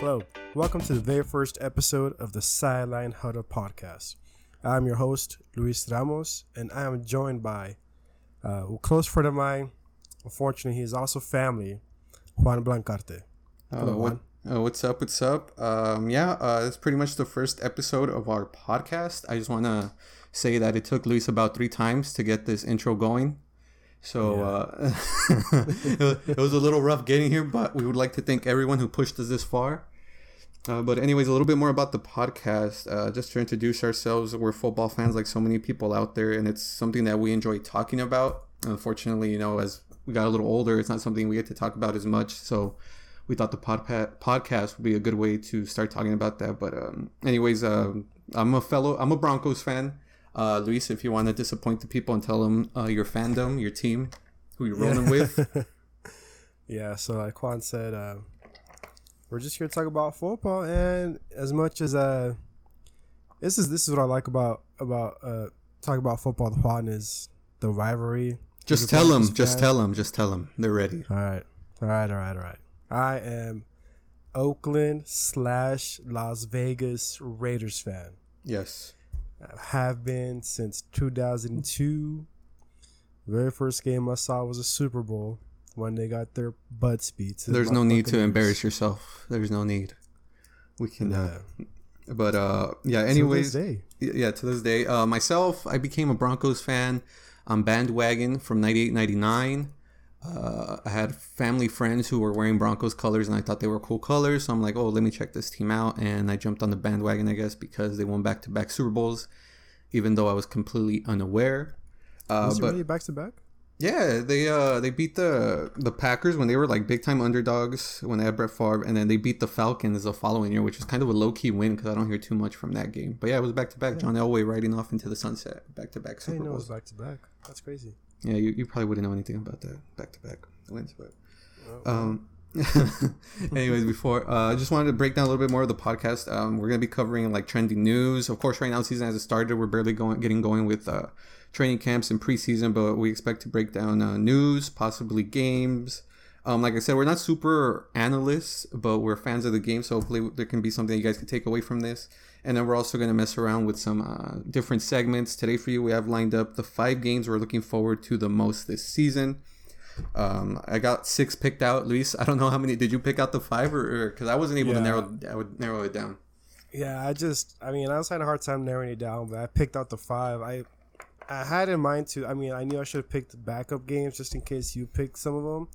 Hello, welcome to the very first episode of the Sideline Huddle podcast. I'm your host, Luis Ramos, and I am joined by uh, a close friend of mine. Unfortunately, he is also family, Juan Blancarte. Hello, uh, what, uh, what's up? What's up? Um, yeah, uh, it's pretty much the first episode of our podcast. I just want to say that it took Luis about three times to get this intro going. So yeah. uh, it was a little rough getting here, but we would like to thank everyone who pushed us this far. Uh, but anyways, a little bit more about the podcast. Uh, just to introduce ourselves, we're football fans like so many people out there, and it's something that we enjoy talking about. Unfortunately, you know, as we got a little older, it's not something we get to talk about as much. So we thought the pod- podcast would be a good way to start talking about that. But um, anyways, uh, I'm a fellow, I'm a Broncos fan. Uh, Luis, if you want to disappoint the people and tell them uh, your fandom, your team, who you're rolling yeah. with. yeah, so like Juan said, uh, we're just here to talk about football, and as much as uh, this is this is what I like about about uh talk about football. The Juan is the rivalry. Just tell them. Just tell them. Just tell them. They're ready. All right. All right. All right. All right. I am Oakland slash Las Vegas Raiders fan. Yes I have been since 2002. The very first game I saw was a Super Bowl when they got their butts beat. There's no need to embarrass yourself. There's no need. We can. Uh, but uh, yeah. Anyways, to yeah. To this day, uh, myself, I became a Broncos fan. I'm bandwagon from 98, 99. Uh, I had family friends who were wearing Broncos colors, and I thought they were cool colors. So I'm like, oh, let me check this team out, and I jumped on the bandwagon, I guess, because they won back-to-back Super Bowls, even though I was completely unaware. Uh, was it really back to back? Yeah, they uh they beat the the Packers when they were like big time underdogs when they had Brett Favre, and then they beat the Falcons the following year, which was kind of a low key win because I don't hear too much from that game. But yeah, it was back to back. John Elway riding off into the sunset, back to back Super I didn't know it was back to back. That's crazy. Yeah, you, you probably wouldn't know anything about that back to back wins, but um, anyways, before uh, I just wanted to break down a little bit more of the podcast. Um, we're gonna be covering like trending news. Of course, right now season hasn't started. We're barely going getting going with uh, training camps and preseason, but we expect to break down uh, news, possibly games. Um, like I said, we're not super analysts, but we're fans of the game. So hopefully, there can be something you guys can take away from this. And then we're also going to mess around with some uh, different segments. Today for you, we have lined up the five games we're looking forward to the most this season. Um, I got six picked out. Luis, I don't know how many. Did you pick out the five, or because I wasn't able yeah. to narrow, I would narrow it down. Yeah, I just, I mean, I was having a hard time narrowing it down, but I picked out the five. I, I had in mind to. I mean, I knew I should have picked backup games just in case you picked some of them.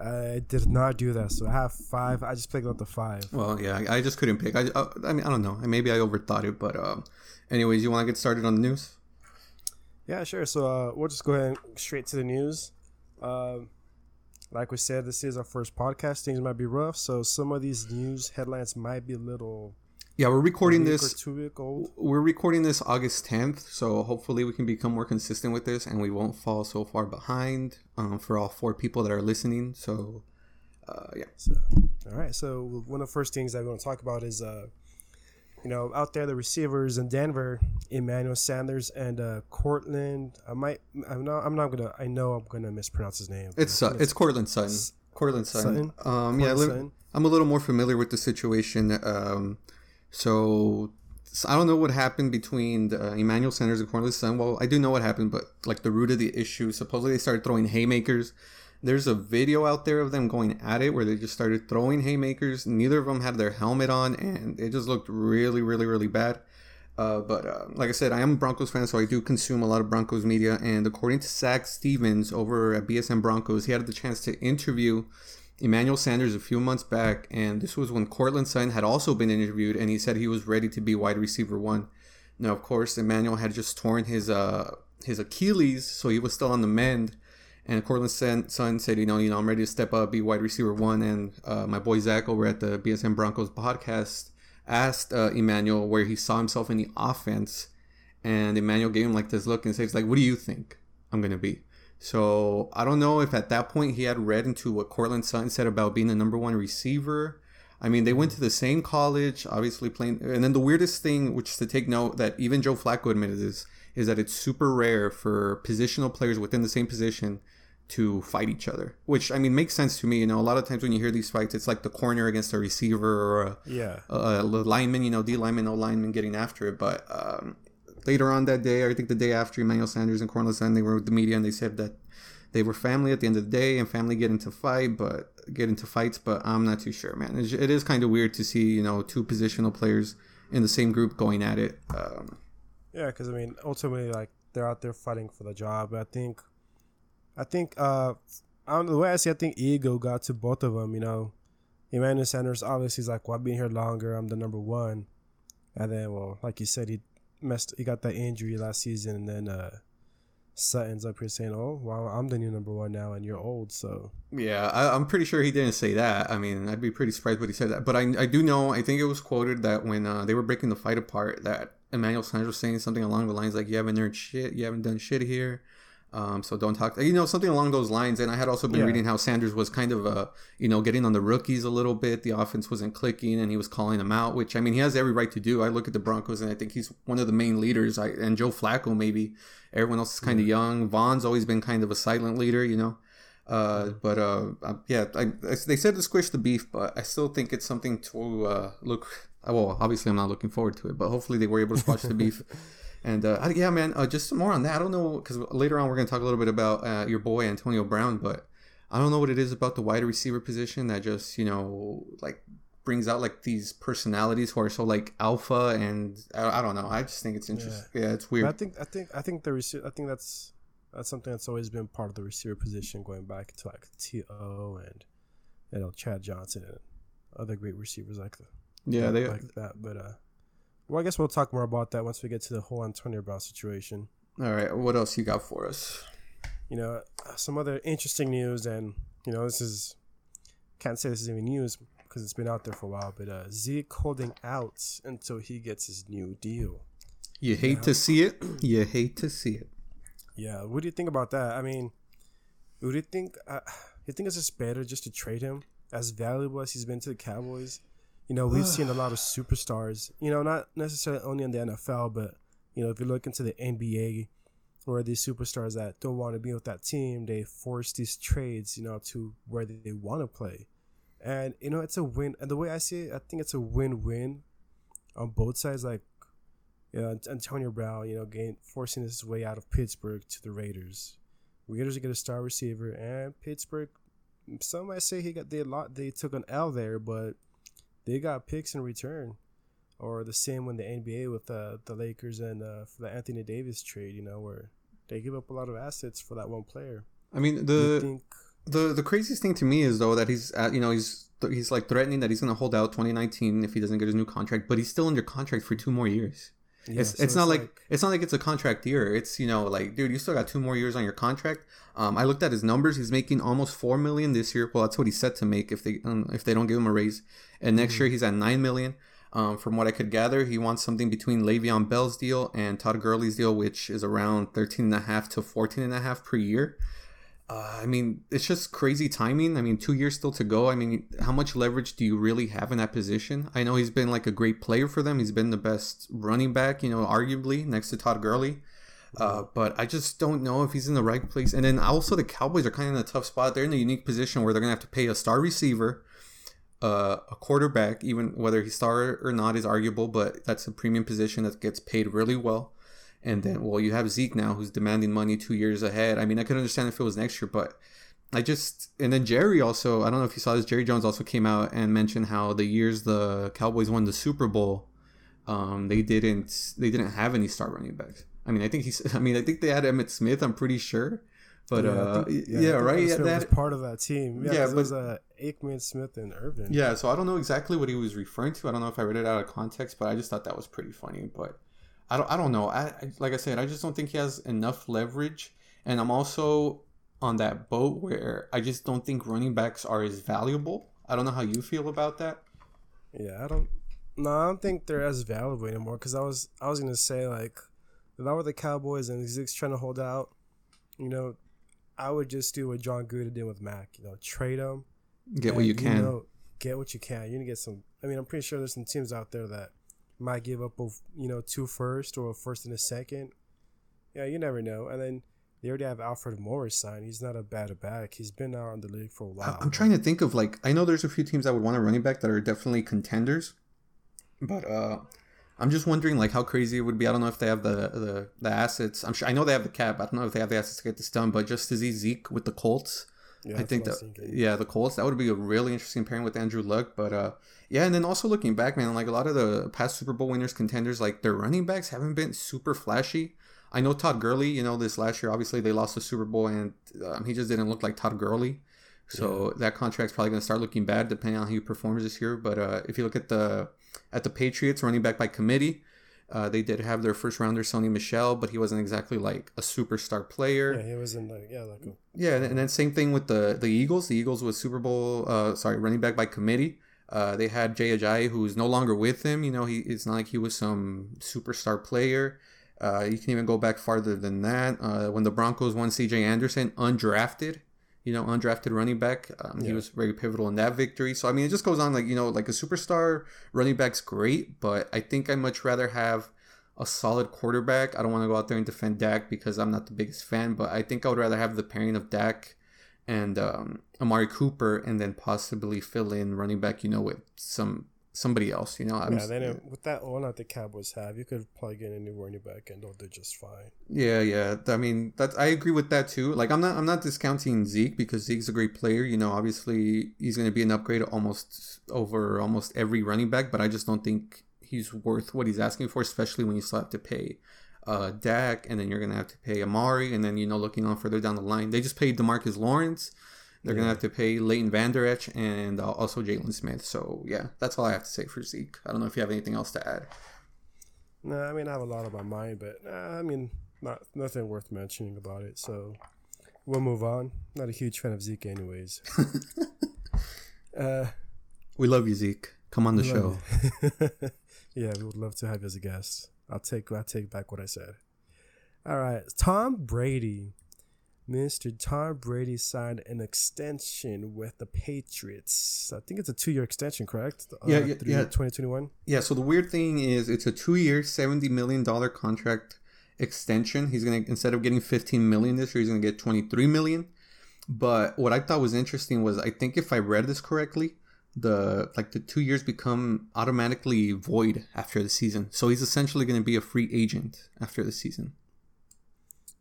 I did not do that, so I have five. I just picked out the five. Well, yeah, I just couldn't pick. I, I, uh, I mean, I don't know. Maybe I overthought it, but um, anyways, you want to get started on the news? Yeah, sure. So uh, we'll just go ahead and straight to the news. Uh, like we said, this is our first podcast. Things might be rough, so some of these news headlines might be a little yeah, we're recording this. Two week old. We're recording this August 10th, so hopefully we can become more consistent with this, and we won't fall so far behind um, for all four people that are listening. So, uh, yeah. So, all right. So one of the first things I want to talk about is, uh, you know, out there the receivers in Denver, Emmanuel Sanders and uh, Courtland. I might. I'm not. I'm not gonna. I know I'm gonna mispronounce his name. It's uh, it's Courtland Sutton. Courtland Sutton. Sutton? Um, yeah. Sutton? I'm a little more familiar with the situation. Um, so, so I don't know what happened between uh, Emmanuel Sanders and Cornelius Sutton. Well, I do know what happened, but like the root of the issue, supposedly they started throwing haymakers. There's a video out there of them going at it where they just started throwing haymakers. Neither of them had their helmet on, and it just looked really, really, really bad. Uh, but uh, like I said, I am a Broncos fan, so I do consume a lot of Broncos media. And according to Zac Stevens over at BSN Broncos, he had the chance to interview Emmanuel Sanders a few months back, and this was when Courtland Sutton had also been interviewed, and he said he was ready to be wide receiver one. Now, of course, Emmanuel had just torn his uh his Achilles, so he was still on the mend. And Courtland Sutton said, you know, you know, I'm ready to step up, be wide receiver one. And uh, my boy Zac over at the BSN Broncos podcast asked uh, Emmanuel where he saw himself in the offense, and Emmanuel gave him like this look and says, like, what do you think I'm gonna be? So I don't know if at that point he had read into what Courtland Sutton said about being the number one receiver. I mean, they went to the same college, obviously playing. And then the weirdest thing, which to take note that even Joe Flacco admitted this, is that it's super rare for positional players within the same position to fight each other, which I mean makes sense to me. You know, a lot of times when you hear these fights, it's like the corner against a receiver or a, yeah, a, a lineman, you know, D lineman, O lineman getting after it. But um, later on that day, I think the day after Emmanuel Sanders and Courtland Sutton, they were with the media and they said that they were family at the end of the day and family get into fight, but get into fights. But I'm not too sure, man. It's, it is kind of weird to see you know two positional players in the same group going at it. Um, yeah, because I mean, ultimately, like they're out there fighting for the job. I think I think uh I don't know the way I see. I think ego got to both of them. You know, Emmanuel Sanders obviously is like, "Well, I've been here longer. I'm the number one." And then, well, like you said, he messed. He got that injury last season, and then uh Sutton's up here saying, "Oh, well, I'm the new number one now, and you're old." So yeah, I, am pretty sure he didn't say that. I mean, I'd be pretty surprised when he said that. But I, I do know. I think it was quoted that when uh, they were breaking the fight apart, that Emmanuel Sanders was saying something along the lines like, "You haven't earned shit. You haven't done shit here." Um, so don't talk, you know, something along those lines. And I had also been yeah. reading how Sanders was kind of, uh, you know, getting on the rookies a little bit. The offense wasn't clicking, and he was calling them out. Which I mean, he has every right to do. I look at the Broncos, and I think he's one of the main leaders. I, and Joe Flacco, maybe everyone else is kind of yeah. young. Von's always been kind of a silent leader, you know. Uh, but uh, uh yeah, I, I, they said to squish the beef, but I still think it's something to uh, look. Well, obviously, I'm not looking forward to it, but hopefully, they were able to squash the beef. And uh, yeah, man, uh, just some more on that. I don't know because later on we're gonna talk a little bit about uh, your boy Antonio Brown, but I don't know what it is about the wide receiver position that just you know like brings out like these personalities who are so like alpha and I, I don't know. I just think it's interesting. Yeah, yeah it's weird. But I think I think I think the rece- I think that's that's something that's always been part of the receiver position going back to like T.O. and you know Chad Johnson and other great receivers like the yeah they like that. But uh, well, I guess we'll talk more about that once we get to the whole Antonio Brown situation. All right, what else you got for us? You know, some other interesting news, and you know, this is can't say this is even news because it's been out there for a while, but uh, Zeke holding out until he gets his new deal. You hate to see it. You hate to see it. Yeah. What do you think about that? I mean, would you think? Uh, you think it's just better just to trade him as valuable as he's been to the Cowboys? You know, we've seen a lot of superstars. You know, not necessarily only in the NFL, but you know, if you look into the NBA, where these superstars that don't want to be with that team, they force these trades, you know, to where they want to play. And you know, it's a win. And the way I see it, I think it's a win-win on both sides. Like, you know, Antonio Brown, you know, gain, forcing his way out of Pittsburgh to the Raiders. Raiders get a star receiver, and Pittsburgh. Some might say he got they lot. They took an L there, but they got picks in return. Or the same when the NBA with uh, the Lakers and uh, for the Anthony Davis trade, you know, where they give up a lot of assets for that one player. I mean, the the the craziest thing to me is though that he's at, you know he's he's like threatening that he's going to hold out 2019 if he doesn't get his new contract, but he's still under contract for two more years. Yeah, it's, so it's, not like, like, it's not like it's a contract year. It's you know like dude, you still got two more years on your contract. Um, I looked at his numbers. He's making almost four million this year. Well, that's what he's set to make if they um, if they don't give him a raise. And next mm-hmm. year he's at nine million. Um, from what I could gather, he wants something between Le'Veon Bell's deal and Todd Gurley's deal, which is around 13 and a half to 14 and a half per year. Uh, I mean, it's just crazy timing. I mean, two years still to go. I mean, how much leverage do you really have in that position? I know he's been like a great player for them. He's been the best running back, you know, arguably next to Todd Gurley. Uh, but I just don't know if he's in the right place. And then also the Cowboys are kind of in a tough spot. They're in a unique position where they're gonna have to pay a star receiver, uh, a quarterback, even whether he's star or not is arguable, but that's a premium position that gets paid really well. And then, well, you have Zeke now who's demanding money two years ahead. I mean, I could understand if it was next year, but I just and then Jerry also. I don't know if you saw this. Jerry Jones also came out and mentioned how the years the Cowboys won the Super Bowl, um, they didn't they didn't have any star running backs. I mean, I think he's. I mean, I think they had Emmitt Smith. I'm pretty sure, but yeah, uh, think, yeah, yeah right. Yeah, that was part of that team. Yeah, yeah but, it was uh, Aikman, Smith, and Irvin. Yeah, so I don't know exactly what he was referring to. I don't know if I read it out of context, but I just thought that was pretty funny. But I don't. I don't know. I, I like I said, I just don't think he has enough leverage, and I'm also on that boat where I just don't think running backs are as valuable. I don't know how you feel about that. Yeah, I don't. No, I don't think they're as valuable anymore. Because I was, I was gonna say like if I were the Cowboys and Zeke's trying to hold out, you know, I would just do what Jon Gruden did with Mack. You know, trade him, get what you, you can, know, get what you can. You need to get some. I mean, I'm pretty sure there's some teams out there that might give up, both, you know, two first or a first and a second. Yeah, you never know. And then they already have Alfred Morris signed. He's not a bad back. He's been out in the league for a while. I'm trying to think of like I know there's a few teams that would want a running back that are definitely contenders, but uh, I'm just wondering like how crazy it would be. I don't know if they have the the, the assets. I'm sure I know they have the cap. I don't know if they have the assets to get this done. But just to see Zeke with the Colts, yeah, I think that yeah, the Colts that would be a really interesting pairing with Andrew Luck. But uh, yeah, and then also looking back, man, like a lot of the past Super Bowl winners, contenders, like their running backs haven't been super flashy. I know Todd Gurley. You know, this last year, obviously they lost the Super Bowl, and um, he just didn't look like Todd Gurley. So yeah. that contract's probably going to start looking bad depending on how he performs this year. But uh, if you look at the at the Patriots running back by committee, uh, they did have their first rounder Sony Michel, but he wasn't exactly like a superstar player. Yeah, he wasn't like yeah, like a, yeah, and then same thing with the the Eagles. The Eagles was Super Bowl, uh, sorry, running back by committee. Uh, they had Jay Ajayi, who's no longer with them. You know, he it's not like he was some superstar player. Uh, you can even go back farther than that. Uh, when the Broncos won C.J. Anderson, undrafted, you know, undrafted running back. Um, yeah. He was very pivotal in that victory. So I mean, it just goes on like you know, like a superstar running back's great, but I think I'd much rather have a solid quarterback. I don't want to go out there and defend Dak because I'm not the biggest fan, but I think I would rather have the pairing of Dak and um, Amari Cooper, and then possibly fill in running back, you know, with some somebody else. You know, I'm, yeah. Then with that one that the Cowboys have, you could plug in a new running back and they'll do just fine. Yeah, yeah. I mean, that I agree with that too. Like, I'm not I'm not discounting Zeke because Zeke's a great player. You know, obviously he's going to be an upgrade almost over almost every running back, but I just don't think he's worth what he's asking for, especially when you still have to pay. Uh, Dak, and then you're gonna have to pay Amari, and then you know looking on further down the line, they just paid Demarcus Lawrence, they're yeah. gonna have to pay Leighton Vander Esch and uh, also Jaylon Smith. So yeah, that's all I have to say for Zeke. I don't know if you have anything else to add. No, I mean I have a lot on my mind, but uh, I mean not nothing worth mentioning about it. So we'll move on. Not a huge fan of Zeke, anyways. uh, we love you, Zeke. Come on the show. yeah, we would love to have you as a guest. I'll take I take back what I said. All right, Tom Brady Mr. Tom Brady signed an extension with the Patriots. I think it's a two-year extension, correct? Yeah, uh, yeah, yeah. 2021. Yeah. So the weird thing is, it's a two-year, seventy million dollar contract extension. He's gonna instead of getting fifteen million this year, he's gonna get twenty-three million. But what I thought was interesting was, I think if I read this correctly, the like the two years become automatically void after the season. So he's essentially going to be a free agent after the season.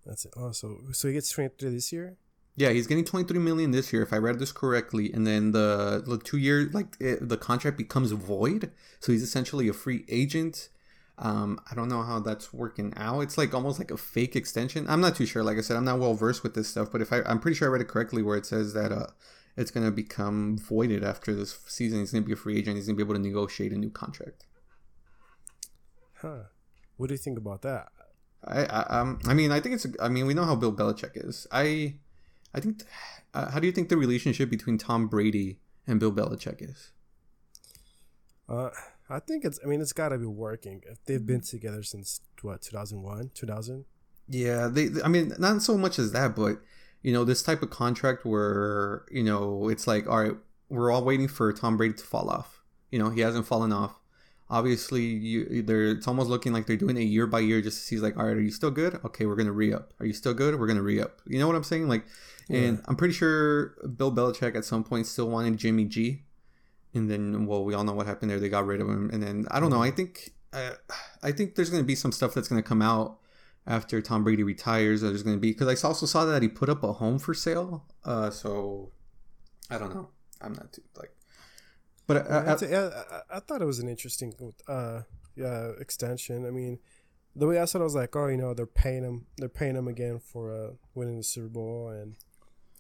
That's it. Oh, so so he gets twenty three this year. Yeah, he's getting 23 million this year if I read this correctly, and then the the two year like it, the contract becomes void, so he's essentially a free agent. Um, I don't know how that's working out. It's like almost like a fake extension. I'm not too sure. Like I said, I'm not well versed with this stuff, but if I, I'm pretty sure I read it correctly where it says that uh, it's gonna become voided after this season. He's gonna be a free agent. He's gonna be able to negotiate a new contract. Huh. What do you think about that? I, I um I mean I think it's I mean we know how Bill Belichick is. I I think uh, how do you think the relationship between Tom Brady and Bill Belichick is? Uh, I think it's. I mean, it's got to be working. If they've been together since what 2001, 2000. Yeah, they. I mean, not so much as that, but you know, this type of contract where you know it's like, all right, we're all waiting for Tom Brady to fall off. You know, he hasn't fallen off obviously you they're it's almost looking like they're doing it year by year just to see like all right are you still good? Okay we're gonna re-up. Are you still good? We're gonna re-up. You know what i'm saying? Like and yeah. i'm pretty sure bill belichick at some point still wanted jimmy g. And then well we all know what happened there. They got rid of him. And then i don't know. I think uh, i think there's gonna be some stuff that's gonna come out after tom brady retires there's gonna be because i also saw that he put up a home for sale. Uh so i don't know. I'm not too like but I, I, I, thought it was an interesting uh, yeah, extension. I mean, the way I said it I was like, oh, you know, they're paying him, they're paying him again for uh, winning the Super Bowl, and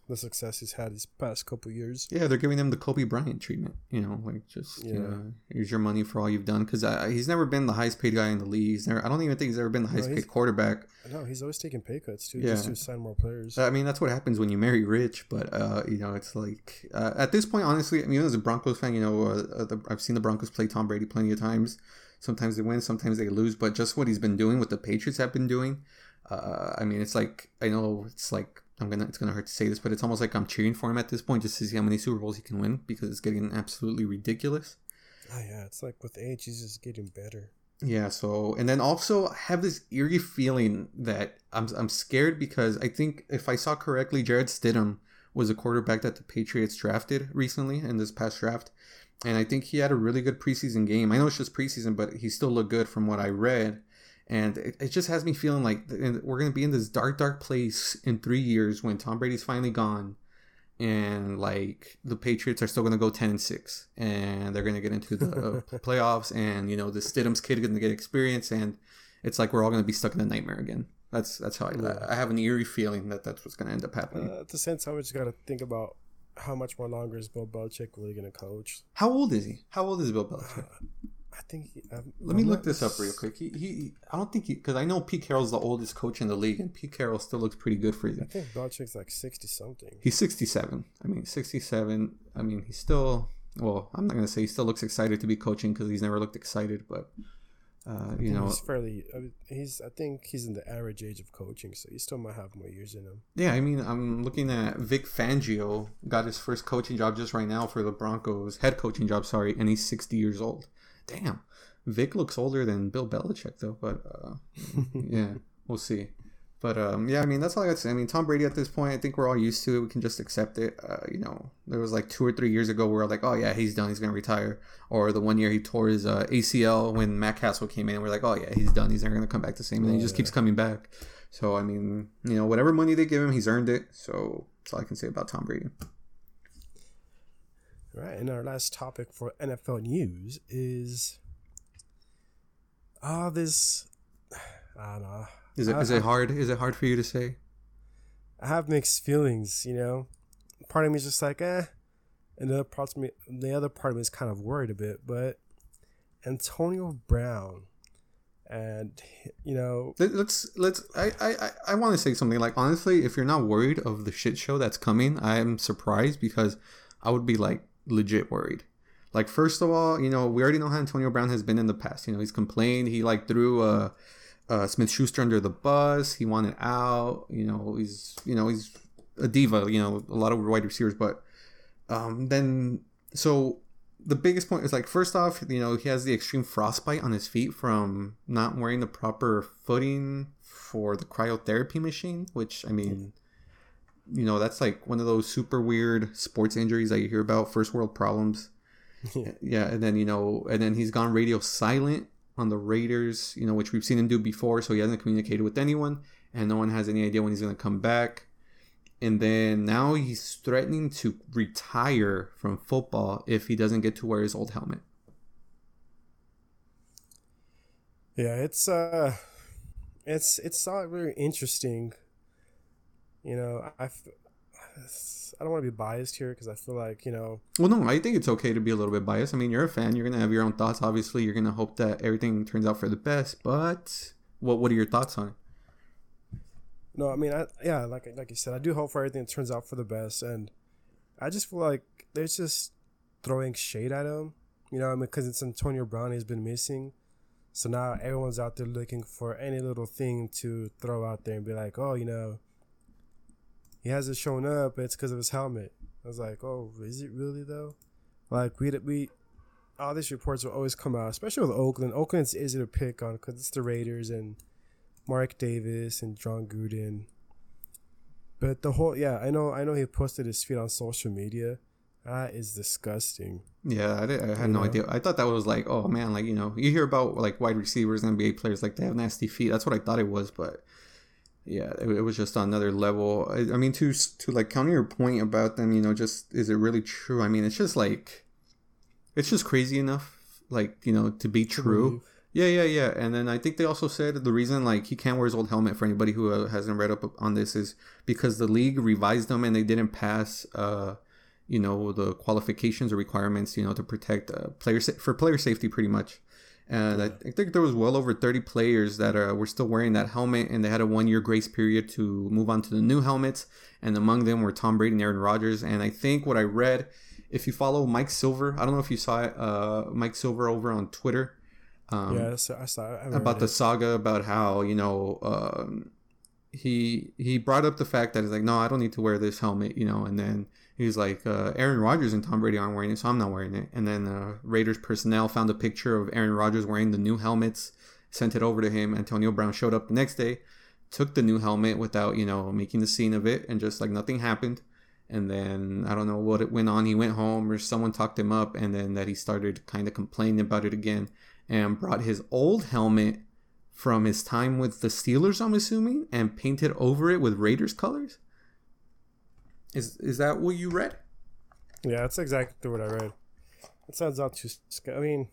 the success he's had these past couple years. Yeah, they're giving him the Kobe Bryant treatment. You know, like just yeah. you know, here's your money for all you've done. Because he's never been the highest paid guy in the league. He's never, I don't even think he's ever been the highest no, paid quarterback. No, he's always taking pay cuts too, yeah. just to sign more players. I mean, that's what happens when you marry rich. But uh, you know, it's like uh, at this point, honestly, I mean, as a Broncos fan, you know, uh, the, I've seen the Broncos play Tom Brady plenty of times. Sometimes they win, sometimes they lose. But just what he's been doing, what the Patriots have been doing. Uh, I mean, it's like I know it's like I'm gonna it's gonna hurt to say this, but it's almost like I'm cheering for him at this point just to see how many Super Bowls he can win because it's getting absolutely ridiculous. Oh yeah, it's like with age, he's just getting better. Yeah. So, and then also I have this eerie feeling that I'm I'm scared because I think if I saw correctly, Jarrett Stidham was a quarterback that the Patriots drafted recently in this past draft, and I think he had a really good preseason game. I know it's just preseason, but he still looked good from what I read. And it, it just has me feeling like we're going to be in this dark, dark place in three years when Tom Brady's finally gone and like the Patriots are still going to go 10 and 6 and they're going to get into the uh, playoffs and you know the Stidham's kid is going to get experience and it's like we're all going to be stuck in a nightmare again. That's that's how I, yeah. I have an eerie feeling that that's what's going to end up happening. Uh, at the sense, I just got to think about how much more longer is Bill Belichick really going to coach? How old is he? How old is Bill Belichick? Uh, I think. He, um, Let me look this up real quick. He, he I don't think he, because I know Pete Carroll's the oldest coach in the league, and Pete Carroll still looks pretty good for you. I think Belichick's like sixty something. He's sixty-seven. I mean, sixty-seven. I mean, he's still. Well, I'm not gonna say he still looks excited to be coaching because he's never looked excited, but uh, you know, he's fairly. I mean, he's. I think he's in the average age of coaching, so he still might have more years in him. Yeah, I mean, I'm looking at Vic Fangio got his first coaching job just right now for the Broncos, head coaching job, sorry, and he's 60 years old. Damn, Vic looks older than Bill Belichick though, but uh, yeah, we'll see. But um, yeah, I mean that's all I got to say. I mean Tom Brady at this point, I think we're all used to it. We can just accept it. Uh, you know, there was like two or three years ago where like, oh yeah, he's done. He's gonna retire. Or the one year he tore his uh, ACL when Matt Cassel came in, we're like, oh yeah, he's done. He's never gonna come back the same. And he just keeps coming back. So I mean, you know, whatever money they give him, he's earned it. So that's all I can say about Tom Brady. Right, and our last topic for NFL news is ah, uh, this. I don't know is it I, is it hard? Is it hard for you to say? I have mixed feelings. You know, part of me is just like, eh, and the other part of me, the other part of me is kind of worried a bit. But Antonio Brown, and you know, let's let's. I I I want to say something. Like honestly, if you're not worried of the shit show that's coming, I am surprised because I would be like legit worried. Like first of all, you know, we already know how Antonio Brown has been in the past. You know, he's complained. He like threw a uh, Smith Schuster under the bus. He wanted out. You know, he's you know he's a diva. You know, a lot of wide receivers, but um, then so the biggest point is like first off, you know, he has the extreme frostbite on his feet from not wearing the proper footing for the cryotherapy machine, which I mean, you know, that's like one of those super weird sports injuries that you hear about, first world problems. yeah, and then you know, and then he's gone radio silent on the Raiders, you know, which we've seen him do before. So he hasn't communicated with anyone, and no one has any idea when he's going to come back. And then now he's threatening to retire from football if he doesn't get to wear his old helmet. Yeah, it's uh, it's it's not very interesting. You know, I I don't want to be biased here because I feel like you know. Well, no, I think it's okay to be a little bit biased. I mean, you're a fan. You're gonna have your own thoughts. Obviously, you're gonna hope that everything turns out for the best. But what what are your thoughts on it? No, I mean, I yeah, like like you said, I do hope for everything turns out for the best, and I just feel like there's just throwing shade at him. You know, I mean, because it's Antonio Brown has been missing. So now everyone's out there looking for any little thing to throw out there and be like, oh, you know, he hasn't shown up. It's because of his helmet. I was like, oh, is it really though? Like we we all these reports will always come out, especially with Oakland. Oakland's easy to pick on because it's the Raiders and Mark Davis and Jon Gruden. But the whole yeah, I know I know he posted his feet on social media. That is disgusting. Yeah, I, did, I had you no know? idea. I thought that was like, oh man, like you know, you hear about like wide receivers and NBA players like they have nasty feet. That's what I thought it was, but yeah, it, it, was just on another level. I, I, mean, to to like counter your point about them, you know, just is it really true? I mean, it's just like, it's just crazy enough, like you know, to be true. Yeah, yeah, yeah. And then I think they also said the reason like he can't wear his old helmet for anybody who uh, hasn't read up on this is because the league revised them and they didn't pass, uh, you know, the qualifications or requirements, you know, to protect uh, player sa- for player safety, pretty much and I think there was well over 30 players that uh, were still wearing that helmet, and they had a one year grace period to move on to the new helmets. And among them were Tom Brady and Aaron Rodgers. And I think what I read, if you follow Mike Silver, I don't know if you saw uh, Mike Silver over on Twitter. Um, yeah, I saw, I saw about the saga about how you know um, he he brought up the fact that he's like, no, I don't need to wear this helmet, you know, and then he's like, uh, Aaron Rodgers and Tom Brady aren't wearing it, so I'm not wearing it. And then uh, Raiders personnel found a picture of Aaron Rodgers wearing the new helmets, sent it over to him. Antonio Brown showed up the next day, took the new helmet without, you know, making the scene of it, and just like nothing happened. And then I don't know what it went on. He went home or someone talked him up, and then that he started kind of complaining about it again and brought his old helmet from his time with the Steelers, I'm assuming, and painted over it with Raiders colors. Is is that what you read? Yeah, that's exactly what I read. It sounds all too. I mean,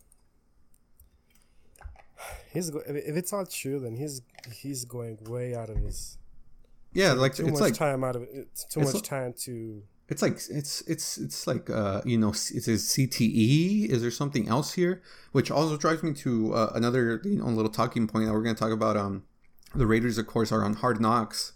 he's if it's all true, then he's he's going way out of his. Yeah, like too it's much like time out of it. It's too much like- time to. It's like it's it's it's like uh you know it CTE? Is there something else here? Which also drives me to uh, another you know little talking point that we're going to talk about. Um, the Raiders, of course, are on Hard Knocks.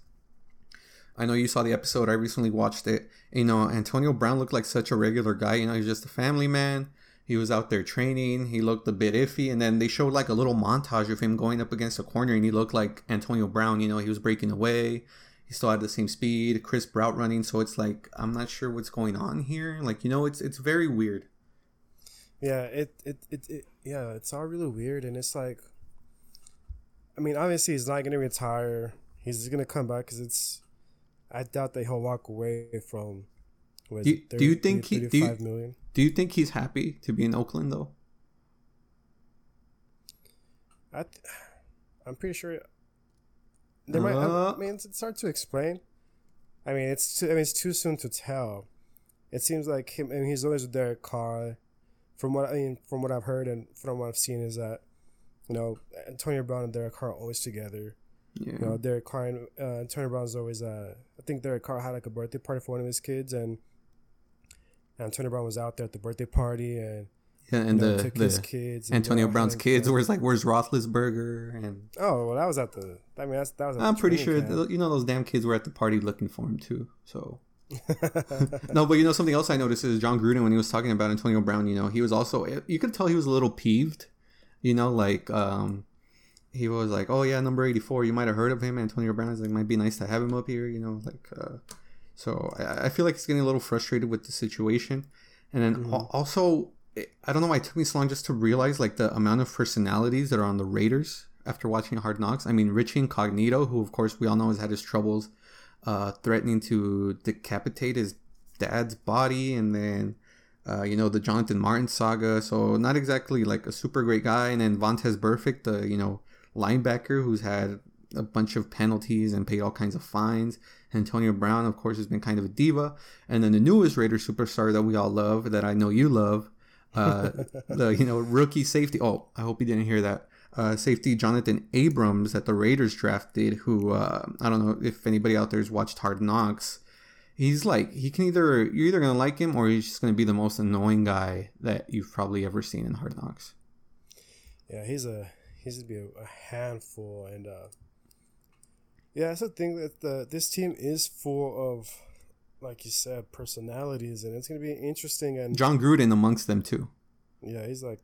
I know you saw the episode. I recently watched it. You know, Antonio Brown looked like such a regular guy. You know, he's just a family man. He was out there training. He looked a bit iffy, and then they showed like a little montage of him going up against a corner, and he looked like Antonio Brown. You know, he was breaking away. He still had the same speed, crisp route running. So it's like I'm not sure what's going on here. Like you know, it's it's very weird. Yeah, it, it it it yeah, it's all really weird, and it's like. I mean, obviously, he's not gonna retire. He's gonna come back because it's. I doubt that he'll walk away from. what Do you- it, do you think he- do you- 35 million? Do you think he's happy to be in Oakland though? I, th- I'm pretty sure. There might. I'm- Uh. I mean, it's, it's hard to explain. I mean, it's too. I mean, it's too soon to tell. It seems like him. I mean, he's always with Derek Carr. From what I mean, from what I've heard and from what I've seen, is that, you know, Antonio Brown and Derek Carr are always together. Yeah. You know, Derek Carr and uh, Antonio Brown's always. Uh, I think Derek Carr had like a birthday party for one of his kids, and, and Antonio Brown was out there at the birthday party, and Yeah, you and know, the, the kids. Antonio you Brown's kids. Where's like where's Roethlisberger and Oh well, that was at the. I mean, that's that was. At I'm pretty sure th- you know those damn kids were at the party looking for him too. So no, but you know something else I noticed is Jon Gruden when he was talking about Antonio Brown. You know he was also you could tell he was a little peeved. You know, like um, he was like, "Oh yeah, number 84. You might have heard of him, Antonio Brown. It's like might be nice to have him up here." You know, like uh, so I, I feel like he's getting a little frustrated with the situation, and then Mhm. also I don't know why it took me so long just to realize like the amount of personalities that are on the Raiders after watching Hard Knocks. I mean, Richie Incognito, who of course we all know has had his troubles, uh, threatening to decapitate his dad's body, and then uh, you know the Jonathan Martin saga. So not exactly like a super great guy. And then Vontaze Burfict, the you know linebacker who's had a bunch of penalties and paid all kinds of fines. Antonio Brown, of course, has been kind of a diva. And then the newest Raider superstar that we all love, that I know you love, uh, the you know rookie safety. Oh, I hope you didn't hear that. Uh, safety Jonathan Abrams that the Raiders drafted, who uh, I don't know if anybody out there has watched Hard Knocks. He's like he can either you're either gonna like him or he's just gonna be the most annoying guy that you've probably ever seen in Hard Knocks. yeah, he's a he's gonna be a, a handful, and uh, yeah, that's the thing that the this team is full of, like you said, personalities, and it's gonna be interesting. And Jon Gruden amongst them too. yeah, he's like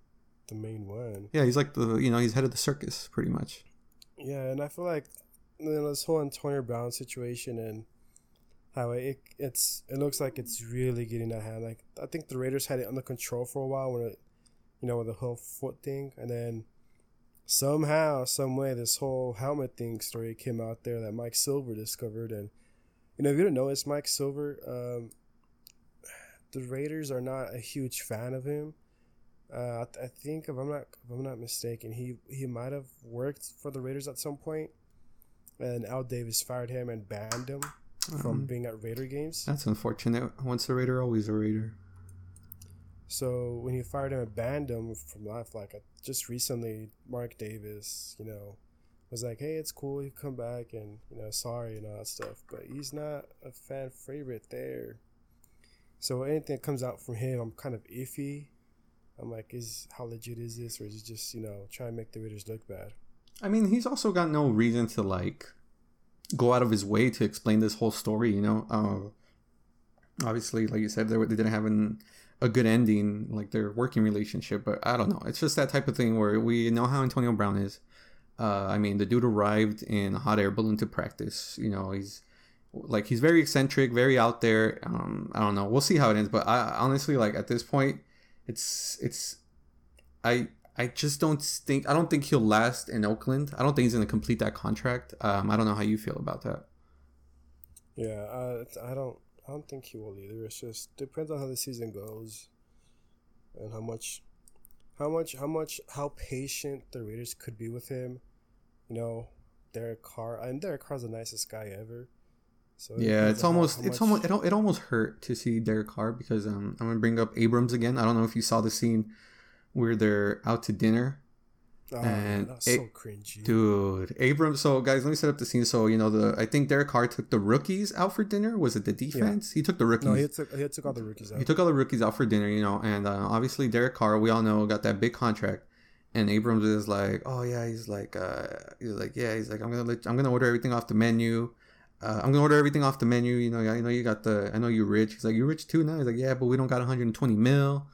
the main one. Yeah, he's like the you know he's head of the circus pretty much. Yeah, and I feel like you know, this whole Antonio Brown situation and how it it's it looks like it's really getting out of hand. Like I think the Raiders had it under control for a while when it, you know, with the whole foot thing, and then somehow, some way, this whole helmet thing story came out there that Mike Silver discovered, and you know, if you don't know, it's Mike Silver. Um, the Raiders are not a huge fan of him. Uh, I, th- I think if I'm not if I'm not mistaken, he he might have worked for the Raiders at some point, and Al Davis fired him and banned him from Um, being at Raider games. that's unfortunate. Once a Raider, always a Raider. So when he fired him and banned him from life, like just recently, Mark Davis, you know, was like, "Hey, it's cool, you come back, and you know, sorry and all that stuff." But he's not a fan favorite there. So anything that comes out from him, I'm kind of iffy. I'm like, is how legit is this, or is he just you know trying to make the Raiders look bad? I mean, he's also got no reason to like go out of his way to explain this whole story. You know, uh, obviously, like you said, they, they didn't have an, a good ending, like their working relationship. But I don't know. It's just that type of thing where we know how Antonio Brown is. Uh, I mean, the dude arrived in a hot air balloon to practice. You know, he's like he's very eccentric, very out there. Um, I don't know. We'll see how it ends, but I honestly like at this point, it's it's I I just don't think I don't think he'll last in Oakland. I don't think he's to complete that contract. Um, I don't know how you feel about that. Yeah, uh, I don't I don't think he will either. It's just depends on how the season goes, and how much, how much, how much, how patient the Raiders could be with him. You know, Derek Carr, and Derek Carr's the nicest guy ever. So yeah, it's almost how, it's almost it, it almost hurt to see Derek Carr because um I'm gonna bring up Abrams again. I don't know if you saw the scene where they're out to dinner Oh, and that's so cringy, dude. Abrams. So, guys, let me set up the scene. So, you know, the I think Derek Carr took the rookies out for dinner. Was it the defense? Yeah. He took the rookies. No, he took he took all the rookies out. He took all the rookies out for dinner. You know, and uh, obviously Derek Carr, we all know, got that big contract. And Abrams is like, oh yeah, he's like, uh, he's like, yeah, he's like, I'm gonna let, I'm gonna order everything off the menu. Uh, I'm gonna order everything off the menu. You know, I know you got the, I know you're rich. He's like, you're rich too now. He's like, yeah, but we don't got 120 mil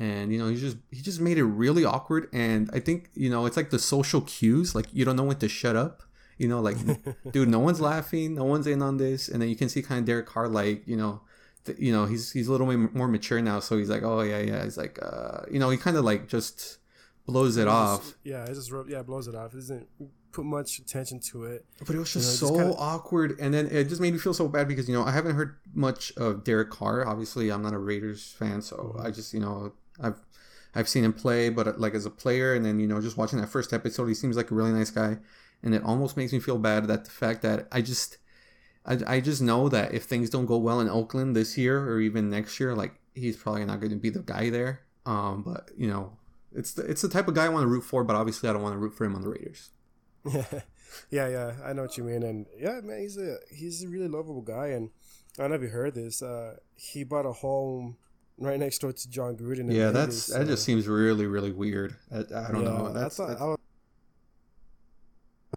and you know he just he just made it really awkward and i think you know it's like the social cues like you don't know when to shut up you know like dude no one's laughing no one's in on this and then you can see kind of derek carr like you know th- you know he's he's a little bit more mature now so he's like oh yeah yeah he's like uh you know he kind of like just blows it off yeah it just yeah blows it off it doesn't put much attention to it. But it was just you know, so just kinda... awkward, and then it just made me feel so bad because you know I haven't heard much of Derek Carr. Obviously, I'm not a Raiders fan, so mm-hmm. I just you know I've I've seen him play, but like as a player, and then you know just watching that first episode, he seems like a really nice guy, and it almost makes me feel bad that the fact that I just I, I just know that if things don't go well in Oakland this year or even next year, like he's probably not going to be the guy there. Um, but you know, it's the, it's the type of guy I want to root for, but obviously I don't want to root for him on the Raiders. Yeah, yeah, yeah. I know what you mean, and yeah, man, he's a he's a really lovable guy, and I don't know if you heard this. Uh, he bought a home right next door to Jon Gruden. Yeah, that's that just seems really really weird. I, I don't yeah, know. That's, that's, that's...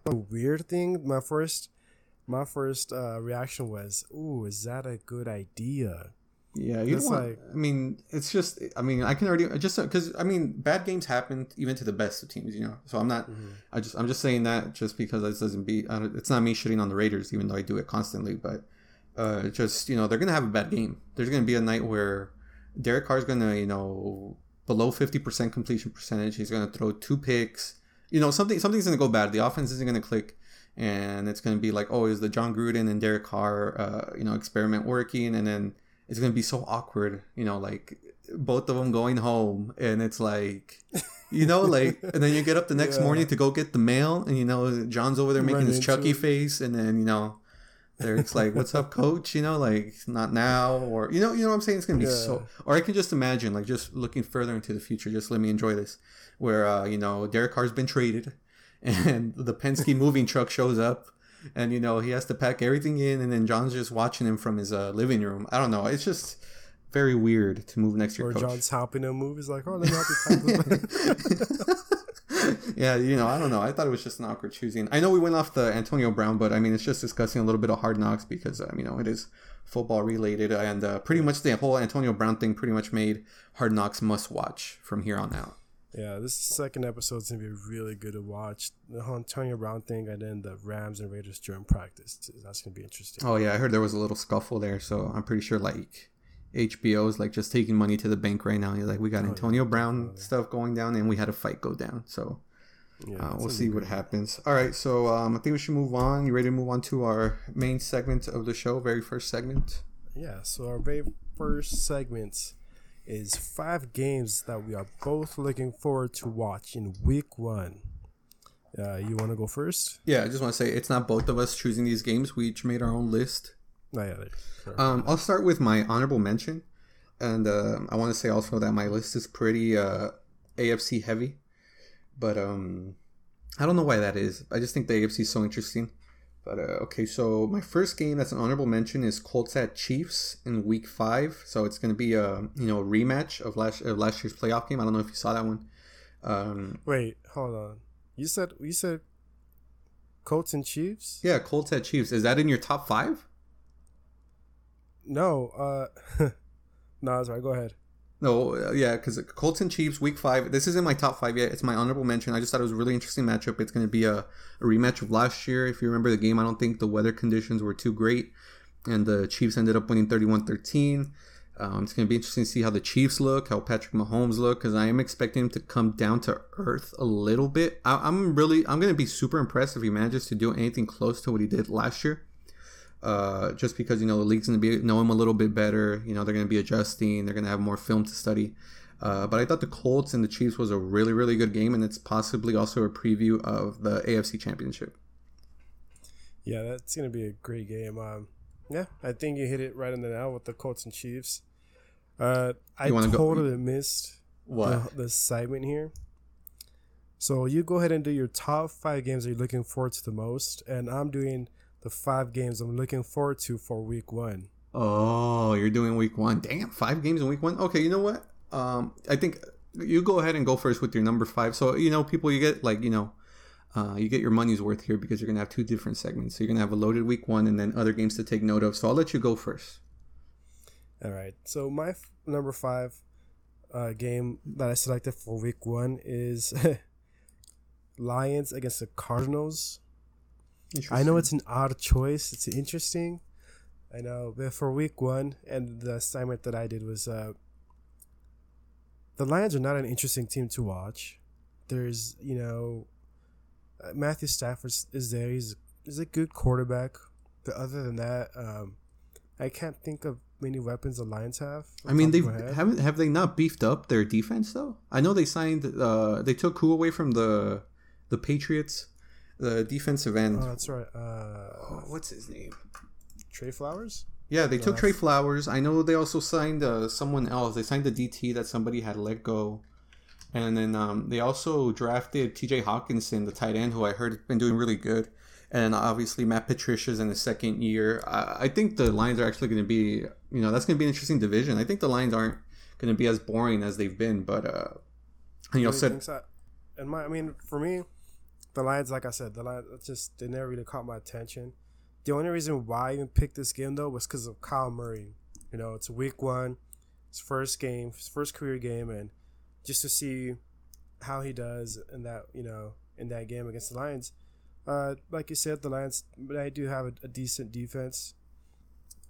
a weird thing. My first my first uh, reaction was, "Ooh, is that a good idea?" Yeah, you want, like, I mean, it's just. I mean, I can already just because I mean, bad games happen even to the best of teams, you know. So I'm not. Mm-hmm. I just. I'm just saying that just because this doesn't be. it's not me shitting on the Raiders, even though I do it constantly. But uh, just you know, they're gonna have a bad game. There's gonna be a night where Derek Carr's gonna, you know, below fifty percent completion percentage. He's gonna throw two picks. You know, something something's gonna go bad. The offense isn't gonna click, and it's gonna be like, oh, is the Jon Gruden and Derek Carr, uh, you know, experiment working? And then it's gonna be so awkward. You know, like both of them going home, and it's like, you know, like, and then you get up the next yeah. morning to go get the mail, and you know, Jon's over there making his Chucky it. face, and then you know it's like, "What's up, coach?" You know, like not now, or you know, you know what I'm saying. It's gonna be yeah. so. Or I can just imagine, like, just looking further into the future. Just let me enjoy this, where uh, you know, Derek Carr's been traded, and the Penske moving truck shows up, and you know he has to pack everything in, and then Jon's just watching him from his uh, living room. I don't know. It's just very weird to move next year. Or coach. Jon's helping him move. He's like, "Oh, let me help you." Yeah, you know, I don't know. I thought it was just an awkward choosing. I know we went off the Antonio Brown, but I mean, it's just discussing a little bit of hard knocks because, um, you know, it is football related. And uh, pretty much the whole Antonio Brown thing pretty much made hard knocks must watch from here on out. Yeah, this second episode is going to be really good to watch. The whole Antonio Brown thing and then the Rams and Raiders during practice. That's going to be interesting. Oh, yeah. I heard there was a little scuffle there. So I'm pretty sure, like, HBO is like just taking money to the bank right now. You're like, we got oh, Antonio yeah. Brown oh, yeah. stuff going down, and we had a fight go down. So yeah, uh, we'll see what happens. All right, so um, I think we should move on. You ready to move on to our main segment of the show? Very first segment. Yeah. So our very first segment is five games that we are both looking forward to watch in Week One. Uh, you want to go first? Yeah, I just want to say it's not both of us choosing these games. We each made our own list. Oh, yeah, sure. um, I'll start with my honorable mention, and uh, I want to say also that my list is pretty uh, AFC heavy. But um, I don't know why that is. I just think the AFC is so interesting. But uh, okay, so my first game that's an honorable mention is Colts at Chiefs in Week Five. So it's going to be a you know a rematch of last of last year's playoff game. I don't know if you saw that one. Um, Wait, hold on. You said you said Colts and Chiefs. Yeah, Colts at Chiefs. Is that in your top five? No. Uh, no, that's right. Go ahead. No, uh, yeah, because Colts and Chiefs, Week Five. This isn't my top five yet. It's my honorable mention. I just thought it was a really interesting matchup. It's going to be a, a, rematch of last year. If you remember the game, I don't think the weather conditions were too great, and the Chiefs ended up winning 31 13. Um, it's going to be interesting to see how the Chiefs look, how Patrick Mahomes look, because I am expecting him to come down to earth a little bit. I, am really, I'm going to be super impressed if he manages to do anything close to what he did last year. Uh, just because you know the league's going to be know him a little bit better. You know they're going to be adjusting. They're going to have more film to study. Uh, but I thought the Colts and the Chiefs was a really, really good game, and it's possibly also a preview of the AFC Championship. Yeah, that's going to be a great game. Um, yeah, I think you hit it right in the nail with the Colts and Chiefs. Uh, I totally go? missed what the, the segment here. So you go ahead and do your top five games that you're looking forward to the most, and I'm doing the five games I'm looking forward to for week one. Oh, you're doing week one. Damn, five games in week one. Okay, you know what? Um, I think you go ahead and go first with your number five. So you know, people, you get like you know, uh, you get your money's worth here because you're gonna have two different segments. So you're gonna have a loaded week one and then other games to take note of. So I'll let you go first. All right. So my f- number five uh, game that I selected for week one is Lions against the Cardinals. I know it's an odd choice. It's interesting. I know, but for week one, and the assignment that I did was uh, the Lions are not an interesting team to watch. There's, you know, uh, Matthew Stafford is there. He's he's a good quarterback, but other than that, um, I can't think of many weapons the Lions have. I mean, they haven't have they not beefed up their defense though? I know they signed. Uh, they took who away from the the Patriots, the defensive end. Oh, that's right. Uh, oh, what's his name? Trey Flowers. Yeah, they no, took Trey Flowers. I know they also signed uh, someone else. They signed the DT that somebody had let go. And then um, they also drafted TJ Hockenson, the tight end, who I heard has been doing really good and obviously Matt Patricia's in his second year. I, I think the Lions are actually going to be, you know, that's going to be an interesting division. I think the Lions aren't going to be as boring as they've been, but uh, you know, said. So? And my, I mean, for me, the Lions, like I said, the Lions just they never really caught my attention. The only reason why I even picked this game though was because of Kyler Murray. You know, it's week one, his first game, his first career game, and just to see how he does in that, you know, in that game against the Lions uh, like you said, the Lions, but I do have a, a decent defense,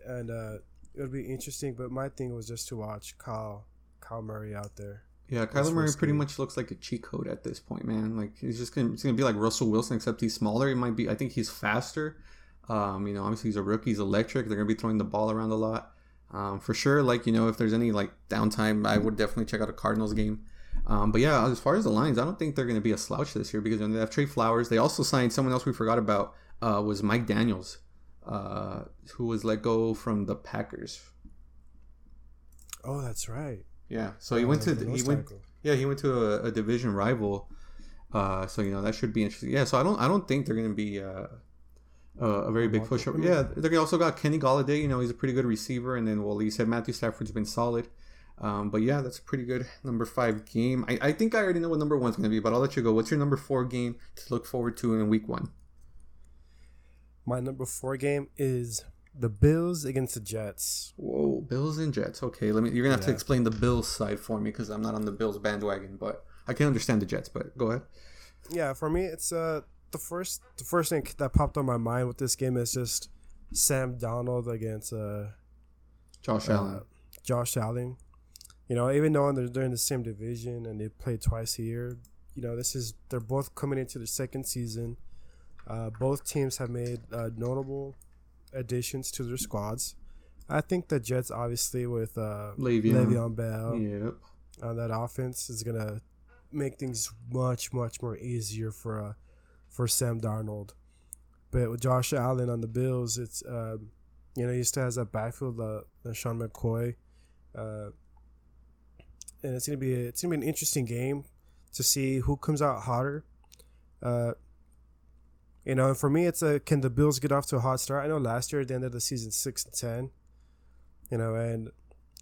and uh, it'll be interesting. But my thing was just to watch Kyle Kyler Murray out there. Yeah, Kyler Murray pretty much looks like a cheat code at this point, man. Like he's just gonna, it's gonna be like Russell Wilson, except he's smaller. He might be. I think he's faster. Um, you know, obviously he's a rookie. He's electric. They're gonna be throwing the ball around a lot. Um, for sure. Like you know, if there's any like downtime, I would definitely check out a Cardinals game. Um, but yeah, as far as the Lions, I don't think they're going to be a slouch this year because they have Trey Flowers, they also signed someone else we forgot about uh, was Mike Daniels, uh, who was let go from the Packers. Oh, that's right. Yeah, so he uh, went to he went yeah he went to a, a division rival. Uh, so you know that should be interesting. Yeah, so I don't I don't think they're going to be uh, a very big push. Yeah, they also got Kenny Golladay. You know he's a pretty good receiver, and then well, you said Matthew Stafford's been solid. Um, but yeah, that's a pretty good number five game. I, I think I already know what number one's going to be, but I'll let you go. What's your number four game to look forward to in week one? My number four game is the Bills against the Jets. Whoa, Bills and Jets. Okay, let me. You're gonna have yeah. to explain the Bills side for me because I'm not on the Bills bandwagon, but I can understand the Jets. But go ahead. Yeah, for me, it's uh the first the first thing that popped on my mind with this game is just Sam Darnold against uh Josh Allen. Uh, Josh Allen you know, even though they're, they're in the same division and they play twice a year, you know, this is they're both coming into the second season. Uh, both teams have made uh, notable additions to their squads. I think the Jets, obviously, with uh, Le'Veon, Le'Veon Bell, yep. on that offense is gonna make things much, much more easier for uh, for Sam Darnold. But with Josh Allen on the Bills, it's um, you know he still has that backfield, uh, Sean McCoy, uh, and it's gonna be a, it's gonna be an interesting game to see who comes out hotter. Uh, you know, for me, it's a can the Bills get off to a hot start? I know last year at the end of the season, six and ten. You know, and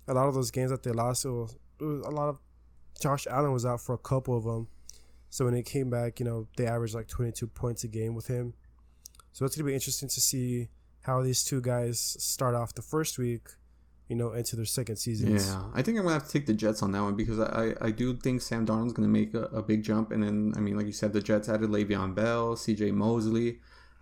a lot of those games that they lost, it was, it was a lot of Josh Allen was out for a couple of them. So when he came back, you know, they averaged like 22 points a game with him. So it's going to be interesting to see how these two guys start off the first week you know, into their second season. Yeah, I think I'm gonna have to take the Jets on that one because I, I do think Sam Darnold's gonna make a, a big jump, and then I mean, like you said, the Jets added Le'Veon Bell, C.J. Mosley,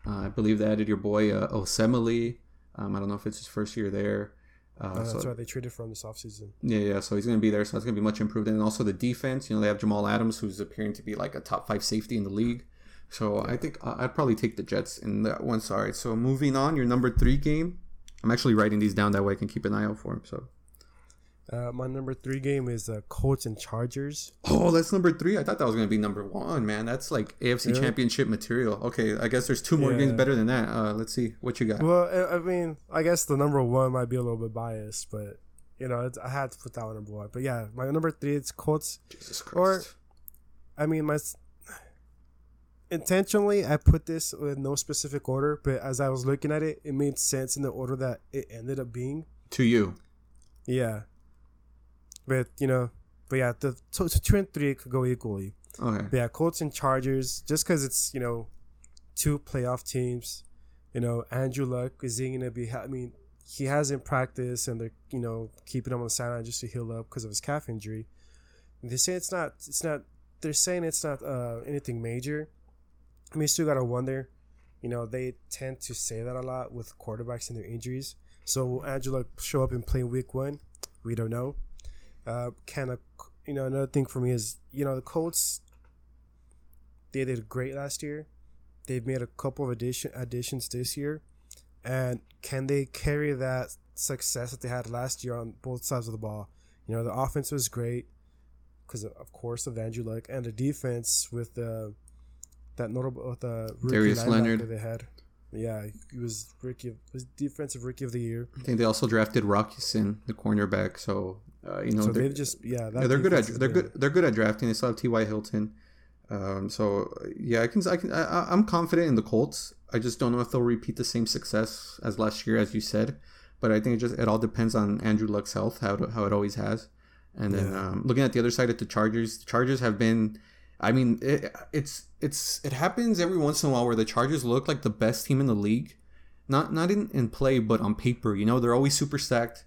uh, I believe they added your boy uh, Osemele. Um, I don't know if it's his first year there. Uh, uh, that's so, why they traded from this offseason. Yeah, yeah. So he's going to be there. So it's going to be much improved. And also the defense. You know, they have Jamal Adams, who's appearing to be like a top five safety in the league. So I think I'd probably take the Jets in that one. Sorry. So moving on, your number three game. I'm actually writing these down that way I can keep an eye out for him. So uh, my number three game is uh, Colts and Chargers. Oh, that's number three. I thought that was going to be number one, man. That's like AFC yeah. Championship material. Okay, I guess there's two more yeah. games better than that. Uh, let's see what you got. Well, I mean, I guess the number one might be a little bit biased, but you know, I had to put that one number one. But yeah, my number three is Colts. Jesus Christ. Or, I mean, my intentionally I put this with no specific order, but as I was looking at it, it made sense in the order that it ended up being. To you. Yeah. But you know, but yeah, the so, so two and three could go equally. Okay. But yeah, Colts and Chargers, just because it's you know, two playoff teams. You know, Andrew Luck is he gonna be? I mean, he hasn't practiced, and they're you know keeping him on the sideline just to heal up because of his calf injury. They say it's not. It's not. They're saying it's not uh, anything major. I mean, still gotta wonder. You know, they tend to say that a lot with quarterbacks and their injuries. So will Luck show up and play week one? We don't know. Uh, kind of, you know, another thing for me is, you know, the Colts, they did great last year. They've made a couple of addition additions this year, and can they carry that success that they had last year on both sides of the ball? You know, the offense was great because, of course, of Andrew Luck, and the defense with the that notable with the Darius Leonard they had. Yeah, he was rookie, was defensive rookie of the year. I think they also drafted Rock Ya-Sin, the cornerback. So uh, you know, so they've just yeah, yeah they're good at they're good. they're good at drafting. They still have T.Y. Hilton. Um, so yeah, I can I can I, I'm confident in the Colts. I just don't know if they'll repeat the same success as last year, as you said. But I think it just it all depends on Andrew Luck's health, how to, how it always has. And then yeah. um, looking at the other side at the Chargers, the Chargers have been I mean, it, it's it's it happens every once in a while where the Chargers look like the best team in the league, not not in, in play but on paper. You know, they're always super stacked.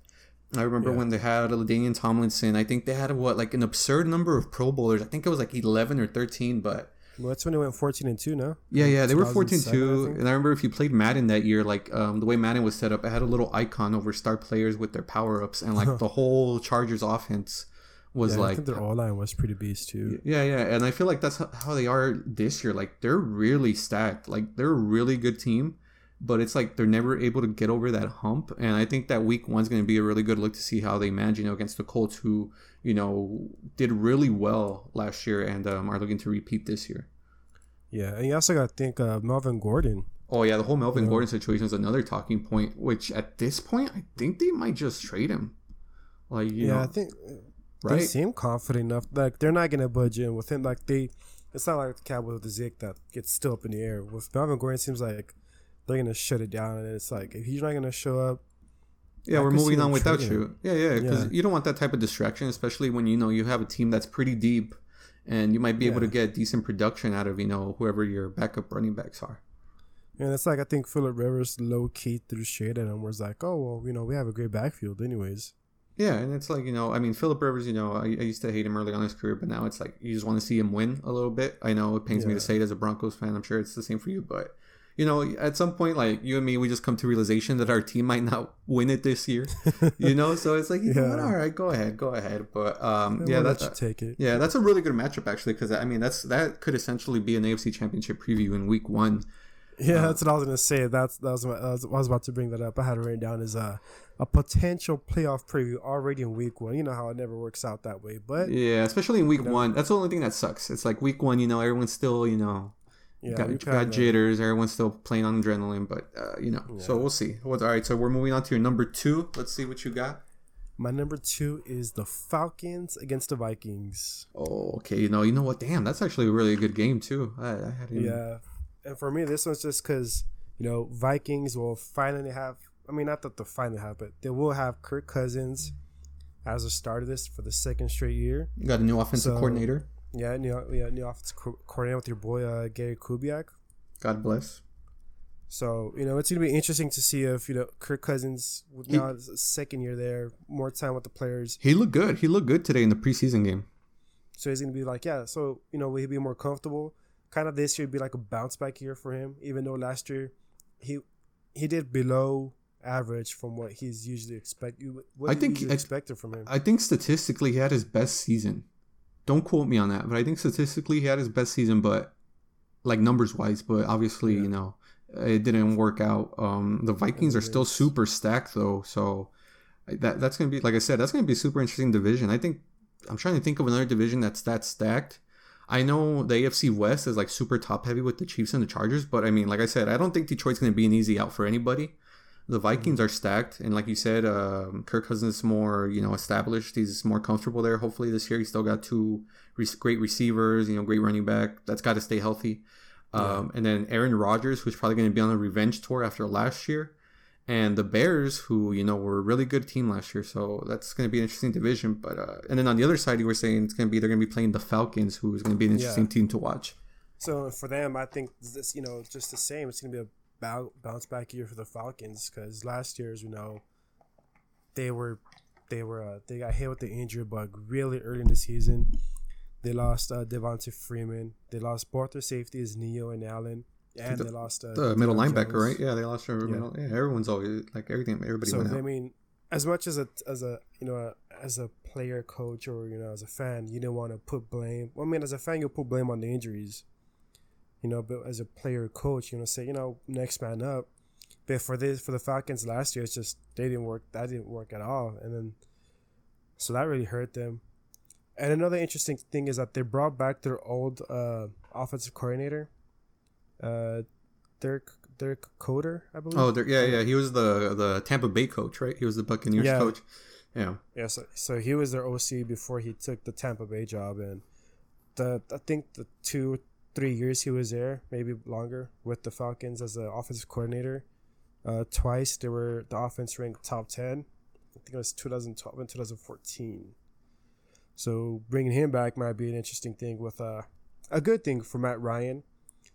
I remember yeah. when they had LaDainian Tomlinson. I think they had what like an absurd number of Pro Bowlers. I think it was like eleven or thirteen, but. Well, that's when they went 14 and 2, no? Yeah, yeah, they were 14 2. And I remember if you played Madden that year, like um, the way Madden was set up, it had a little icon over star players with their power ups, and like the whole Chargers offense was yeah, like I think their all line was pretty beast too. Yeah, yeah, and I feel like that's how they are this year. Like they're really stacked. Like they're a really good team, but it's like they're never able to get over that hump. And I think that week one's going to be a really good look to see how they manage, you know, against the Colts, who you know did really well last year and um, are looking to repeat this year. Yeah, and you also got to think uh, Melvin Gordon. Oh yeah, the whole Melvin Gordon situation is another talking point. Which at this point, I think they might just trade him. Like yeah, know, I think right? They seem confident enough. Like they're not gonna budge in with him. Like they, it's not like the Cowboys with the Zeke that gets still up in the air. With Melvin Gordon, seems like they're gonna shut it down, and it's like if he's not gonna show up. Yeah, I we're moving on without you. Yeah, yeah, because yeah. you don't want that type of distraction, especially when you know you have a team that's pretty deep, and you might be yeah. able to get decent production out of you know whoever your backup running backs are. And it's like I think Philip Rivers low key threw shade at him, was like, "Oh well, you know, we have a great backfield, anyways." Yeah, and it's like you know, I mean, Philip Rivers. You know, I, I, used to hate him early on his career, but now it's like you just want to see him win a little bit. I know it pains yeah. me to say it as a Broncos fan. I'm sure it's the same for you, but you know, at some point, like you and me, we just come to realization that our team might not win it this year. you know, so it's like, you yeah. know what? All right, go ahead, go ahead. But um, yeah, that's take it. Yeah, that's a really good matchup actually, because I mean, that's that could essentially be an AFC Championship preview in Week One. Yeah, uh, that's what I was gonna say. That's that was, I was I was about to bring that up. I had it written down as uh a potential playoff preview already in week one. You know how it never works out that way, but yeah, especially in week you know, one. That's the only thing that sucks. It's like week one, you know, everyone's still, you know, yeah, got, got jitters. Everyone's still playing on adrenaline, but uh, you know, yeah. so we'll see. all right, so we're moving on to your number two. Let's see what you got. My number two is the Falcons against the Vikings. Oh, okay. You know, you know what? Damn, that's actually a really good game too. I, I had yeah, and for me, this one's just because you know Vikings will finally have I mean, not that they'll finally have, but they will have Kirk Cousins as a starter this for the second straight year. You got a new offensive so, coordinator. Yeah, new yeah, new offensive co- coordinator with your boy uh, Gary Kubiak. God bless. So you know it's gonna be interesting to see if you know Kirk Cousins he, now second year there, more time with the players. He looked good. He looked good today in the preseason game. So he's gonna be like, yeah. So you know, will he be more comfortable? Kind of this year would be like a bounce back year for him, even though last year he he did below average from what he's usually expect. What I think you expected from him. I think statistically he had his best season. Don't quote me on that, but I think statistically he had his best season. But like numbers wise, but obviously yeah. you know it didn't work out. Um, the Vikings are still super stacked though, so that that's gonna be like I said, that's gonna be a super interesting division. I think I'm trying to think of another division that's that stacked. I know the AFC West is like super top heavy with the Chiefs and the Chargers, but I mean, like I said, I don't think Detroit's gonna be an easy out for anybody. The Vikings mm-hmm. are stacked, and like you said, um, Kirk Cousins is more you know established. He's more comfortable there. Hopefully this year, he's still got two re- great receivers. You know, great running back. That's got to stay healthy. Um, and then Aaron Rodgers, who's probably going to be on a revenge tour after last year, and the Bears, who you know were a really good team last year. So that's going to be an interesting division. But uh, and then on the other side, you were saying it's going to be they're going to be playing the Falcons, who is going to be an interesting yeah. team to watch. So for them, I think this you know just the same. It's going to be a bounce back year for the Falcons because last year, as you know, they were they were uh, they got hit with the injury bug really early in the season they lost uh, Devonta Freeman. They lost both their safeties, Neal and Allen. And the, they lost uh, the middle linebacker, right? Yeah, they lost their yeah. middle. Yeah, everyone's always like everything. Everybody. So I mean, as much as a as a you know a, as a player, coach, or you know as a fan, you don't want to put blame. Well, I mean, as a fan, you put blame on the injuries. You know, but as a player, coach, you know, say you know next man up. But for this for the Falcons last year, it's just they didn't work. That didn't work at all, and then so that really hurt them. And another interesting thing is that they brought back their old uh, offensive coordinator, uh, Dirk Dirk Koetter, I believe. Oh, yeah, yeah. He was the the Tampa Bay coach, right? He was the Buccaneers yeah. coach. Yeah. Yeah. So, so he was their OC before he took the Tampa Bay job, and the I think the two three years he was there, maybe longer, with the Falcons as the offensive coordinator. Uh, twice they were the offense ranked top ten. I think it was 2012 and 2014. So bringing him back might be an interesting thing with uh, a good thing for Matt Ryan,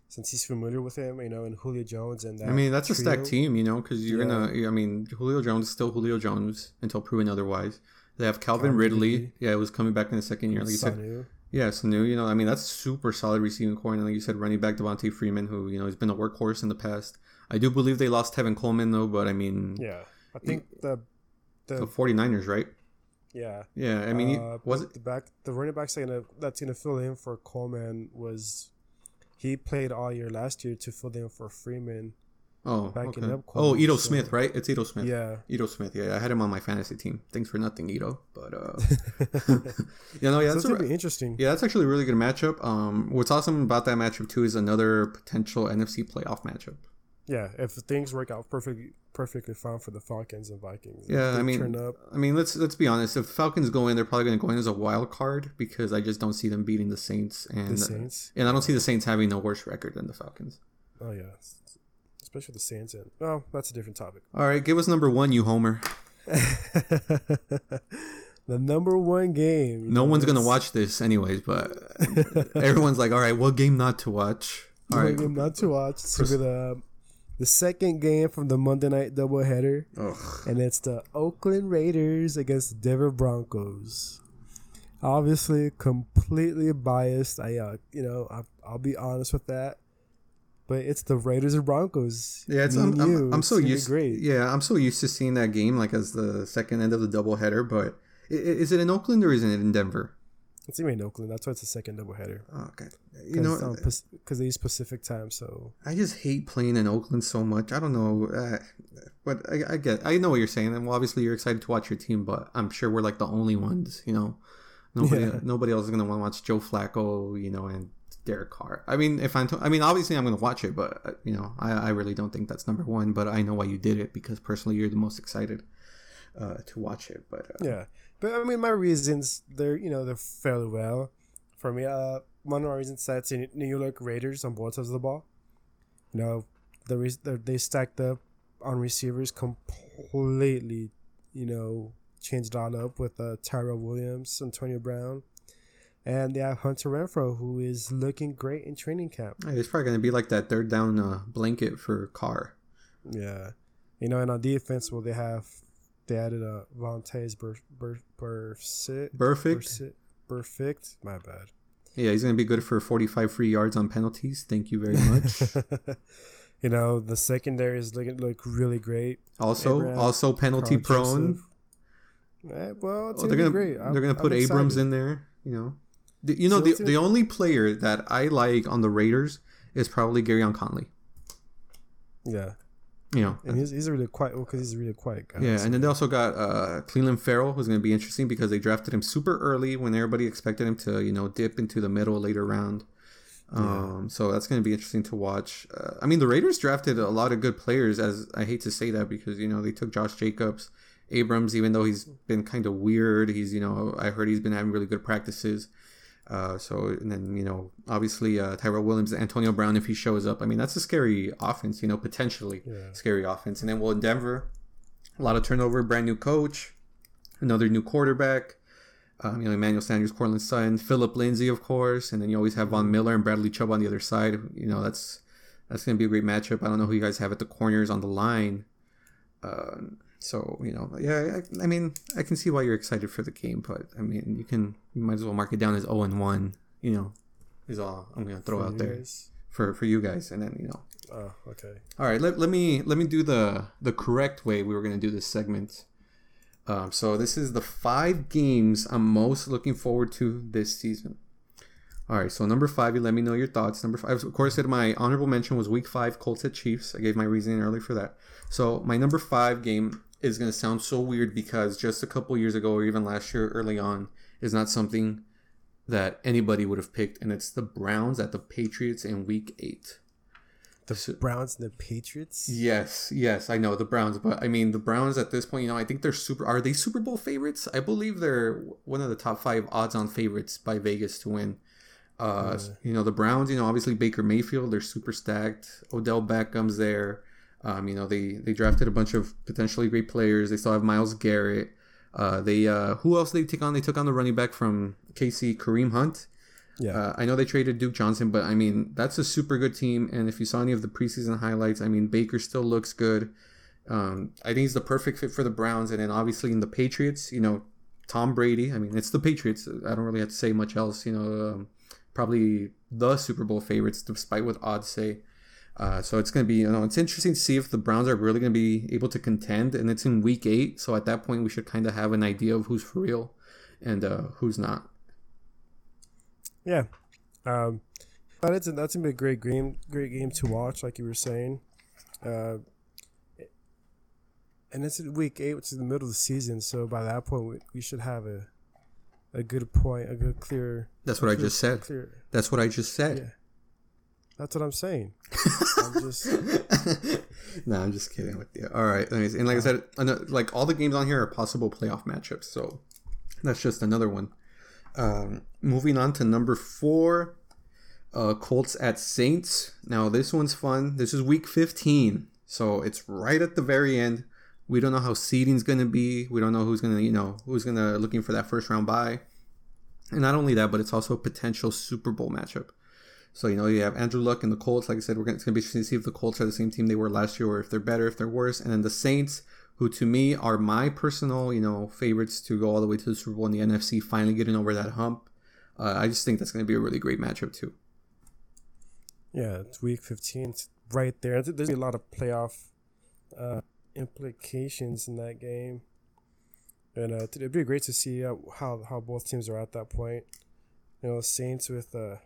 since he's familiar with him, you know, and Julio Jones and that. I mean that's trio. a stacked team, you know, because you're yeah. gonna. I mean, Julio Jones is still Julio Jones until proven otherwise. They have Calvin, Ridley. Yeah, it was coming back in the second year, like you Yeah, Sanu, you know, I mean, that's super solid receiving corps. And like you said, running back Devonta Freeman, who, you know, has been a workhorse in the past. I do believe they lost Tevin Coleman, though, but I mean. Yeah. I think the. The, the 49ers, right? Yeah. Yeah, I mean, uh, was it the back the running back gonna that's gonna fill in for Coleman was he played all year last year to fill in for Freeman. Oh, backing okay. up Coleman, oh, Ito so. Smith, right? It's Ito Smith. Yeah, Ito Smith. Yeah, I had him on my fantasy team. Thanks for nothing, Ito. But uh, you know, yeah, that's so gonna be interesting. Yeah, that's actually a really good matchup. Um, what's awesome about that matchup too is another potential NFC playoff matchup. Yeah, if things work out perfectly perfectly fine for the Falcons and Vikings. Yeah, I mean, I mean, let's let's be honest. If Falcons go in, they're probably going to go in as a wild card because I just don't see them beating the Saints and the Saints, and I don't see the Saints having a worse record than the Falcons. Oh yeah, especially the Saints. And well, that's a different topic. All right, give us number one, you homer. the number one game. No one's gonna watch this anyways, but everyone's like, "All right, what game not to watch?" All right, game not to watch. It's Pers- the the second game from the Monday night doubleheader, Ugh. and it's the Oakland Raiders against the Denver Broncos. Obviously, completely biased. I, uh, you know, I, I'll be honest with that but it's the Raiders and Broncos. Yeah, it's I'm, I'm, I'm, so used. Great. Yeah, I'm so used to seeing that game like as the second end of the doubleheader. But is it in Oakland or is it in Denver? It's even in Oakland. That's why it's a second doubleheader. Oh, okay. You know, because they use Pacific time. So I just hate playing in Oakland so much. I don't know, uh, but I, I, get. I know what you're saying, and well, obviously you're excited to watch your team, but I'm sure we're like the only ones. You know, nobody, yeah. nobody else is gonna want to watch Joe Flacco. You know, and Derek Carr. I mean, if I'm, to, I mean, obviously I'm gonna watch it, but uh, you know, I, I really don't think that's number one. But I know why you did it because personally you're the most excited uh, to watch it. But uh, yeah, but I mean, my reasons they're you know they're fairly well for me. Uh, one of my reasons that's in New York Raiders on both sides of the ball. You know, the, the they stacked up on receivers completely. You know, changed all up with uh, Tyrell Williams, Antonio Brown. And they have Hunter Renfrow, who is looking great in training camp. It's probably going to be like that third down uh, blanket for Carr. Yeah. You know, and on defense, well, they have they added a Bur- Bur- Burfict. Burfict. Burfict. My bad. Yeah, he's going to be good for 45 free yards on penalties. Thank you very much. You know, the secondary is looking look really great. Also, Abraham, also penalty prone. Eh, well, oh, they're gonna great. they're gonna put Abrams in there. You know, the, you know the the only player that I like on the Raiders is probably Gareon Conley. Yeah, you know, and he's, he's a really quiet because well, he's a really quiet guy. Yeah, so. and then they also got uh, Clelin Ferrell, who's going to be interesting because they drafted him super early when everybody expected him to, you know, dip into the middle later round. Um, yeah. So that's going to be interesting to watch. Uh, I mean, the Raiders drafted a lot of good players. As I hate to say that because you know they took Josh Jacobs, Abrams, even though he's been kind of weird. He's you know I heard he's been having really good practices. Uh, so and then you know obviously uh, Tyrell Williams, Antonio Brown if he shows up. I mean that's a scary offense, you know potentially yeah. scary offense. And then well in Denver, a lot of turnover, brand new coach, another new quarterback. Um, you know Emmanuel Sanders, Courtland Sutton, Philip Lindsay of course, and then you always have Von Miller and Bradley Chubb on the other side. You know that's that's gonna be a great matchup. I don't know who you guys have at the corners on the line. Uh, so you know, yeah, I, I, mean, I can see why you're excited for the game, but I mean, you can you might as well mark it down as zero and one. You know, is all I'm gonna throw for out there for for you guys, and then you know. Oh, okay. All right, let, let me let me do the the correct way we were gonna do this segment. Um, so this is the five games I'm most looking forward to this season. All right, so number five, you let me know your thoughts. Number five, of course, I said my honorable mention was Week Five, Colts at Chiefs. I gave my reasoning earlier for that. So my number five game is going to sound so weird because just a couple years ago or even last year early on is not something that anybody would have picked and it's the Browns at the Patriots in week 8. The so, Browns and the Patriots? Yes, yes, I know the Browns, but I mean the Browns at this point, you know, I think they're super are they Super Bowl favorites? I believe they're one of the top 5 odds on favorites by Vegas to win. Uh, yeah. you know, the Browns, you know, obviously Baker Mayfield, they're super stacked. Odell Beckham's there. Um, you know, they they drafted a bunch of potentially great players. They still have Myles Garrett. Uh, they uh, who else they take on? They took on the running back from KC, Kareem Hunt. Yeah, uh, I know they traded Duke Johnson, but I mean that's a super good team. And if you saw any of the preseason highlights, I mean Baker still looks good. Um, I think he's the perfect fit for the Browns, and then obviously in the Patriots, you know, Tom Brady. I mean, it's the Patriots. I don't really have to say much else. You know, um, probably the Super Bowl favorites, despite what odds say. Uh, so it's going to be, you know, it's interesting to see if the Browns are really going to be able to contend, and it's in Week Eight. So at that point, we should kind of have an idea of who's for real and uh, who's not. Yeah, um, but it's that's gonna be a great game, great game to watch, like you were saying. Uh, and it's in Week Eight, which is the middle of the season. So by that point, we, we should have a a good point, a good clear. That's what I just said. Clear. That's what I just said. Yeah. That's what I'm saying. I'm just. no, I'm just kidding with you. All right, anyways, and like I said, like all the games on here are possible playoff matchups, so that's just another one. Um, moving on to number four, uh, Colts at Saints. Now this one's fun. This is Week 15, so it's right at the very end. We don't know how seeding's going to be. We don't know who's going to, you know, who's going to looking for that first round bye. And not only that, but it's also a potential Super Bowl matchup. So you know you have Andrew Luck and the Colts. Like I said, we're gonna, it's going to be interesting to see if the Colts are the same team they were last year, or if they're better, if they're worse. And then the Saints, who to me are my personal you know favorites to go all the way to the Super Bowl in the NFC, finally getting over that hump. Uh, I just think that's going to be a really great matchup too. Yeah, it's Week 15, right there. There's a lot of playoff uh, implications in that game, and uh, it'd be great to see uh, how how both teams are at that point. You know, Saints with uh,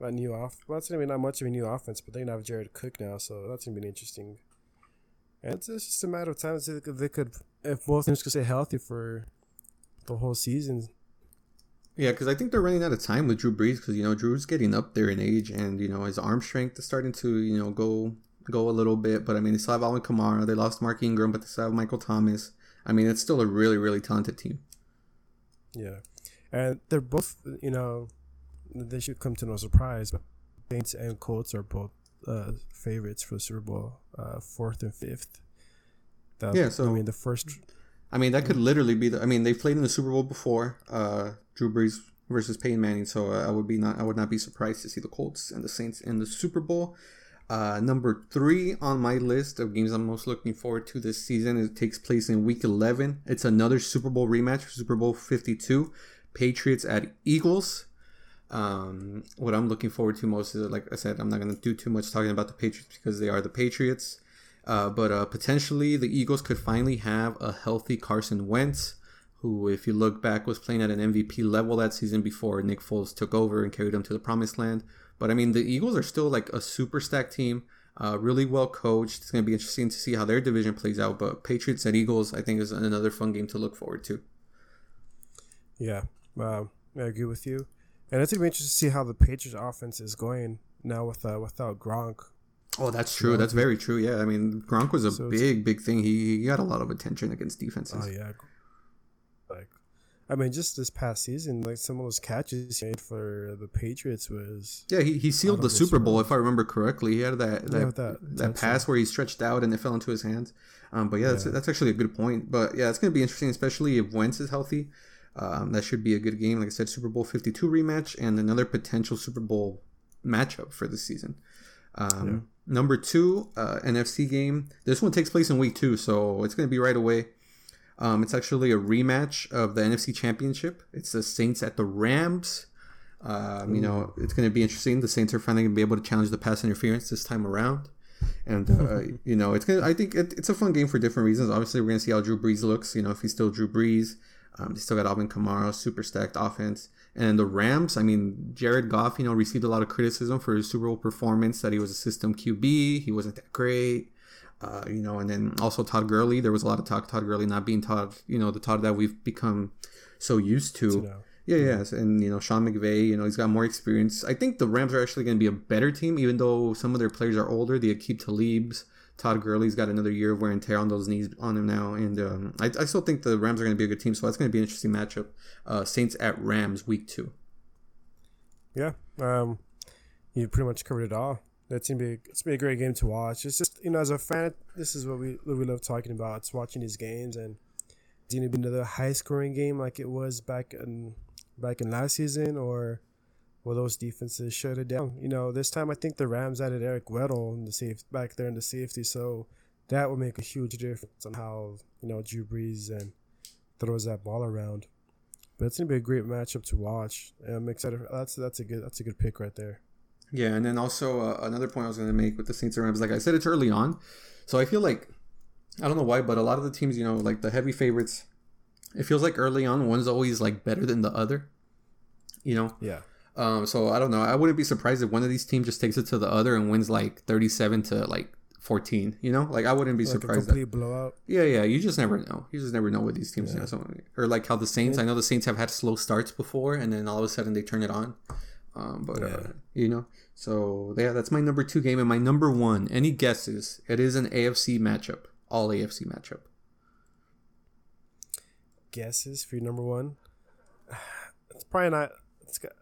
a new off. Well, that's gonna be not much of a new offense, but they're gonna have Jared Cook now, so that's gonna be interesting. And it's, it's just a matter of time. If they could, if both teams could stay healthy for the whole season. Yeah, because I think they're running out of time with Drew Brees because you know Drew's getting up there in age, and you know his arm strength is starting to you know go go a little bit. But I mean, they still have Alvin Kamara. They lost Mark Ingram, but they still have Michael Thomas. I mean, it's still a really really talented team. Yeah, and they're both you know they should come to no surprise. But Saints and Colts are both uh, favorites for the Super Bowl, uh, fourth and fifth. That, yeah, so I mean the first. I mean that could literally be the. I mean they've played in the Super Bowl before. Uh, Drew Brees versus Peyton Manning, so uh, I would be not. I would not be surprised to see the Colts and the Saints in the Super Bowl. Uh, number three on my list of games I'm most looking forward to this season. It takes place in Week 11. It's another Super Bowl rematch, Super Bowl 52. Patriots at Eagles. Um, what I'm looking forward to most is, like I said, I'm not going to do too much talking about the Patriots because they are the Patriots. Uh, but uh, potentially the Eagles could finally have a healthy Carson Wentz, who, if you look back, was playing at an MVP level that season before Nick Foles took over and carried them to the promised land. But I mean, the Eagles are still like a super stacked team, uh, really well coached. It's going to be interesting to see how their division plays out. But Patriots and Eagles, I think, is another fun game to look forward to. Yeah, um, I agree with you. And it's to be interesting to see how the Patriots offense is going now with uh, without Gronk. Oh, that's true. That's very true. Yeah, I mean, Gronk was a so big, big thing. He, he got a lot of attention against defenses. Oh yeah, like I mean, just this past season, like some of those catches he made for the Patriots was yeah. He, he sealed the Super Bowl if I remember correctly. He had that that, yeah, that, that pass where he stretched out and it fell into his hands. Um, but yeah, that's, that's actually a good point. But yeah, it's going to be interesting, especially if Wentz is healthy. Um, that should be a good game. Like I said, Super Bowl 52 rematch and another potential Super Bowl matchup for the season. Um, yeah. Number two, uh, NFC game. This one takes place in week two, so it's going to be right away. Um, it's actually a rematch of the NFC Championship. It's the Saints at the Rams. Um, you know, it's going to be interesting. The Saints are finally going to be able to challenge the pass interference this time around. And uh, you know, it's gonna. I think it, it's a fun game for different reasons. Obviously, we're gonna see how Drew Brees looks. You know, if he's still Drew Brees, um, they still got Alvin Kamara, super stacked offense. And the Rams, I mean, Jared Goff, you know, received a lot of criticism for his Super Bowl performance, that he was a system QB. He wasn't that great. Uh, you know, and then also Todd Gurley. There was a lot of talk Todd Gurley not being Todd, you know, the Todd that we've become so used to. Yeah, yes, and you know Sean McVay, you know he's got more experience. I think the Rams are actually going to be a better team, even though some of their players are older. The Aqib Talibs, Todd Gurley's got another year of wear and tear on those knees on him now, and um, I, I, still think the Rams are going to be a good team. So that's going to be an interesting matchup. Uh, Saints at Rams, week two. Yeah, um, you pretty much covered it all. That's gonna be it's gonna be a great game to watch. It's just you know as a fan, this is what we what we love talking about. It's watching these games and it's gonna be another high scoring game like it was back in back in last season or well, those defenses shut it down. You know, this time I think the Rams added Eric Weddle in the safe back there in the safety, so that would make a huge difference on how you know Drew Brees and throws that ball around. But it's gonna be a great matchup to watch. And I'm excited. That's that's a good that's a good pick right there. Yeah, and then also uh, another point I was gonna make with the Saints and Rams, like I said, it's early on, so I feel like I don't know why, but a lot of the teams, you know, like the heavy favorites, it feels like early on one's always like better than the other. You know. Yeah. Um, so I don't know. I wouldn't be surprised if one of these teams just takes it to the other and wins like 37 to like 14. You know, like I wouldn't be like surprised. A complete that, blowout. Yeah, yeah. You just never know. You just never know what these teams. Yeah. Or like how the Saints. I know the Saints have had slow starts before, and then all of a sudden they turn it on. Um, but yeah. uh, you know, so yeah, that's my number two game and my number one. Any guesses? It is an AFC matchup, all AFC matchup. Guesses for your number one? It's probably not. It's got,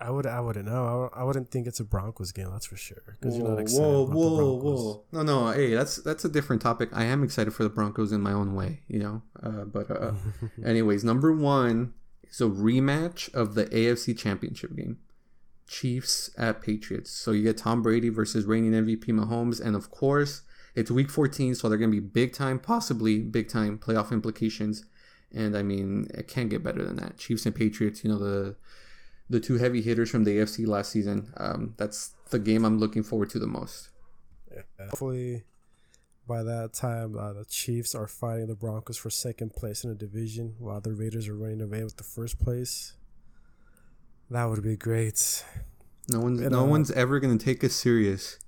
I would I wouldn't know. I, wouldn't think it's a Broncos game. That's for sure. Because you're not excited whoa, about whoa, the Broncos. Whoa. No, no. Hey, that's that's a different topic. I am excited for the Broncos in my own way. You know. Uh, but uh, anyways, number one is a rematch of the AFC Championship game. Chiefs at Patriots. So you get Tom Brady versus reigning MVP Mahomes, and of course it's Week 14, so they're gonna be big time, possibly big time playoff implications. And I mean, it can't get better than that. Chiefs and Patriots. You know the the two heavy hitters from the AFC last season. Um, that's the game I'm looking forward to the most. Yeah, hopefully, by that time, uh, the Chiefs are fighting the Broncos for second place in the division, while the Raiders are running away with the first place. That would be great. No one's no uh, one's ever gonna take us serious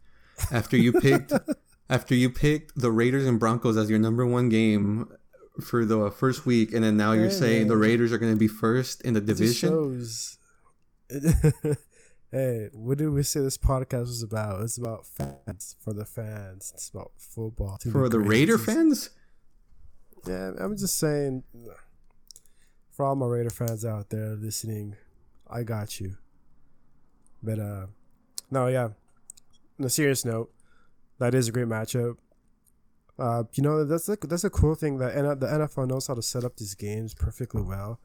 after you picked after you picked the Raiders and Broncos as your number one game for the first week, and then now you're saying the Raiders are going to be first in the division. shows hey, what did we say this podcast was about? It's about fans for the fans. It's about football for the Raider fans. Yeah, I'm just saying. For all my Raider fans out there listening, I got you. But uh, no, yeah. On a serious note, that is a great matchup. Uh, you know that's like that's a cool thing that the NFL knows how to set up these games perfectly well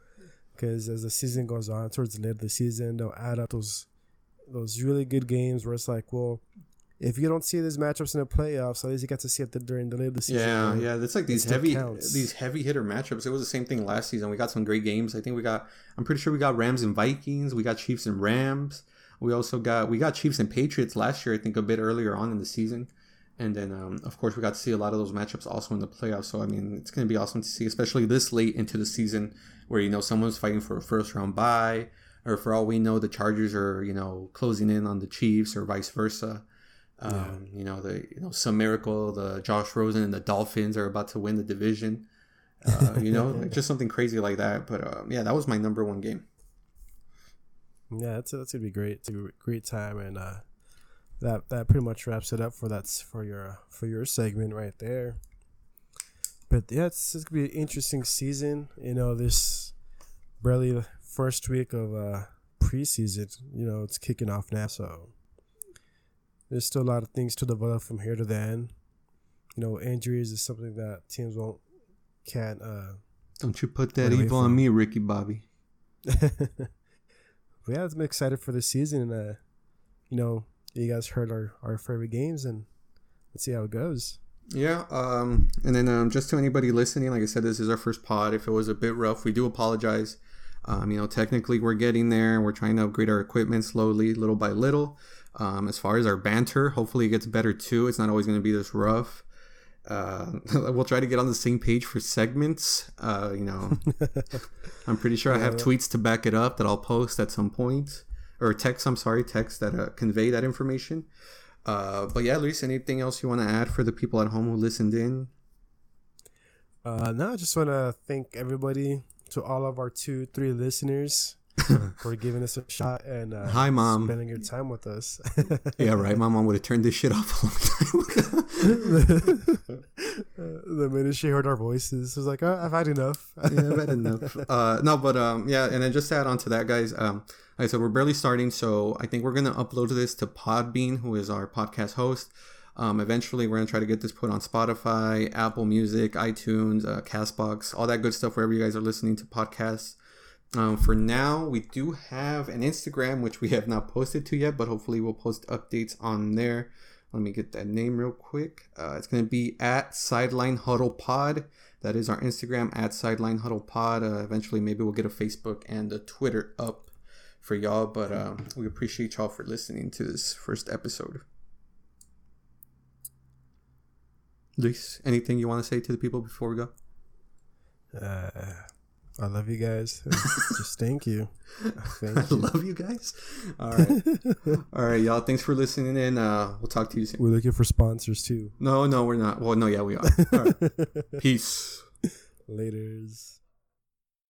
because as the season goes on, towards the end of the season, they'll add up those those really good games where it's like, well, if you don't see these matchups in the playoffs, at least you get to see it during the later season. Yeah, yeah, it's like these heavy these heavy hitter matchups. It was the same thing last season. We got some great games. I think we got. I'm pretty sure we got Rams and Vikings. We got Chiefs and Rams. We also got we got Chiefs and Patriots last year. I think a bit earlier on in the season. And then, um, of course, we got to see a lot of those matchups also in the playoffs. So, I mean, it's going to be awesome to see, especially this late into the season where, you know, someone's fighting for a first round bye, or for all we know, the Chargers are, you know, closing in on the Chiefs or vice versa. Um, yeah. You know, the, you know, some miracle, the Josh Rosen and the Dolphins are about to win the division. Uh, you know, like just something crazy like that. But uh, yeah, that was my number one game. Yeah, that's, that's going to be great. It's a great time. And, uh, that that pretty much wraps it up for that's for your for your segment right there. But yeah, it's, it's gonna be an interesting season. You know, this barely the first week of uh, preseason. You know, it's kicking off now, so there's still a lot of things to develop from here to then. You know, injuries is something that teams won't can't. Uh, Don't you put that evil on me, Ricky Bobby. yeah, I'm excited for the season, and uh, you know, you guys heard our, our favorite games and let's see how it goes. Yeah, um, and then um, just to anybody listening, like I said, this is our first pod. If it was a bit rough, we do apologize. Um, you know, technically we're getting there. We're trying to upgrade our equipment slowly, little by little. Um, as far as our banter, hopefully it gets better too. It's not always going to be this rough. Uh, we'll try to get on the same page for segments. Uh, you know, I'm pretty sure I have yeah. tweets to back it up that I'll post at some point or text. I'm sorry, text that uh, convey that information. Uh, but yeah, Luis, anything else you want to add for the people at home who listened in? Uh, no, I just want to thank everybody to all of our two, three listeners for giving us a shot and uh, hi, mom, spending your time with us. yeah, right. My mom would have turned this shit off a long time ago. the minute she heard our voices, was like, oh, "I've had enough." yeah, I've had enough. Uh, no, but um, yeah, and then just to add on to that, guys. Um, like I said, we're barely starting, so I think we're gonna upload this to Podbean, who is our podcast host. Um, eventually, we're gonna try to get this put on Spotify, Apple Music, iTunes, uh, Castbox, all that good stuff wherever you guys are listening to podcasts. Um, for now, we do have an Instagram which we have not posted to yet, but hopefully we'll post updates on there. Let me get that name real quick. Uh, it's gonna be at Sideline Huddle Pod. That is our Instagram at Sideline Huddle Pod. Uh, eventually, maybe we'll get a Facebook and a Twitter up for y'all, but um, we appreciate y'all for listening to this first episode. Luis, anything you want to say to the people before we go? Uh, I love you guys. Just thank you. Thank I you. love you guys. All right. All right, y'all. Thanks for listening in. Uh, we'll talk to you soon. We're looking for sponsors too. No, no, we're not. Well, no, yeah, we are. All right. Peace. Laters.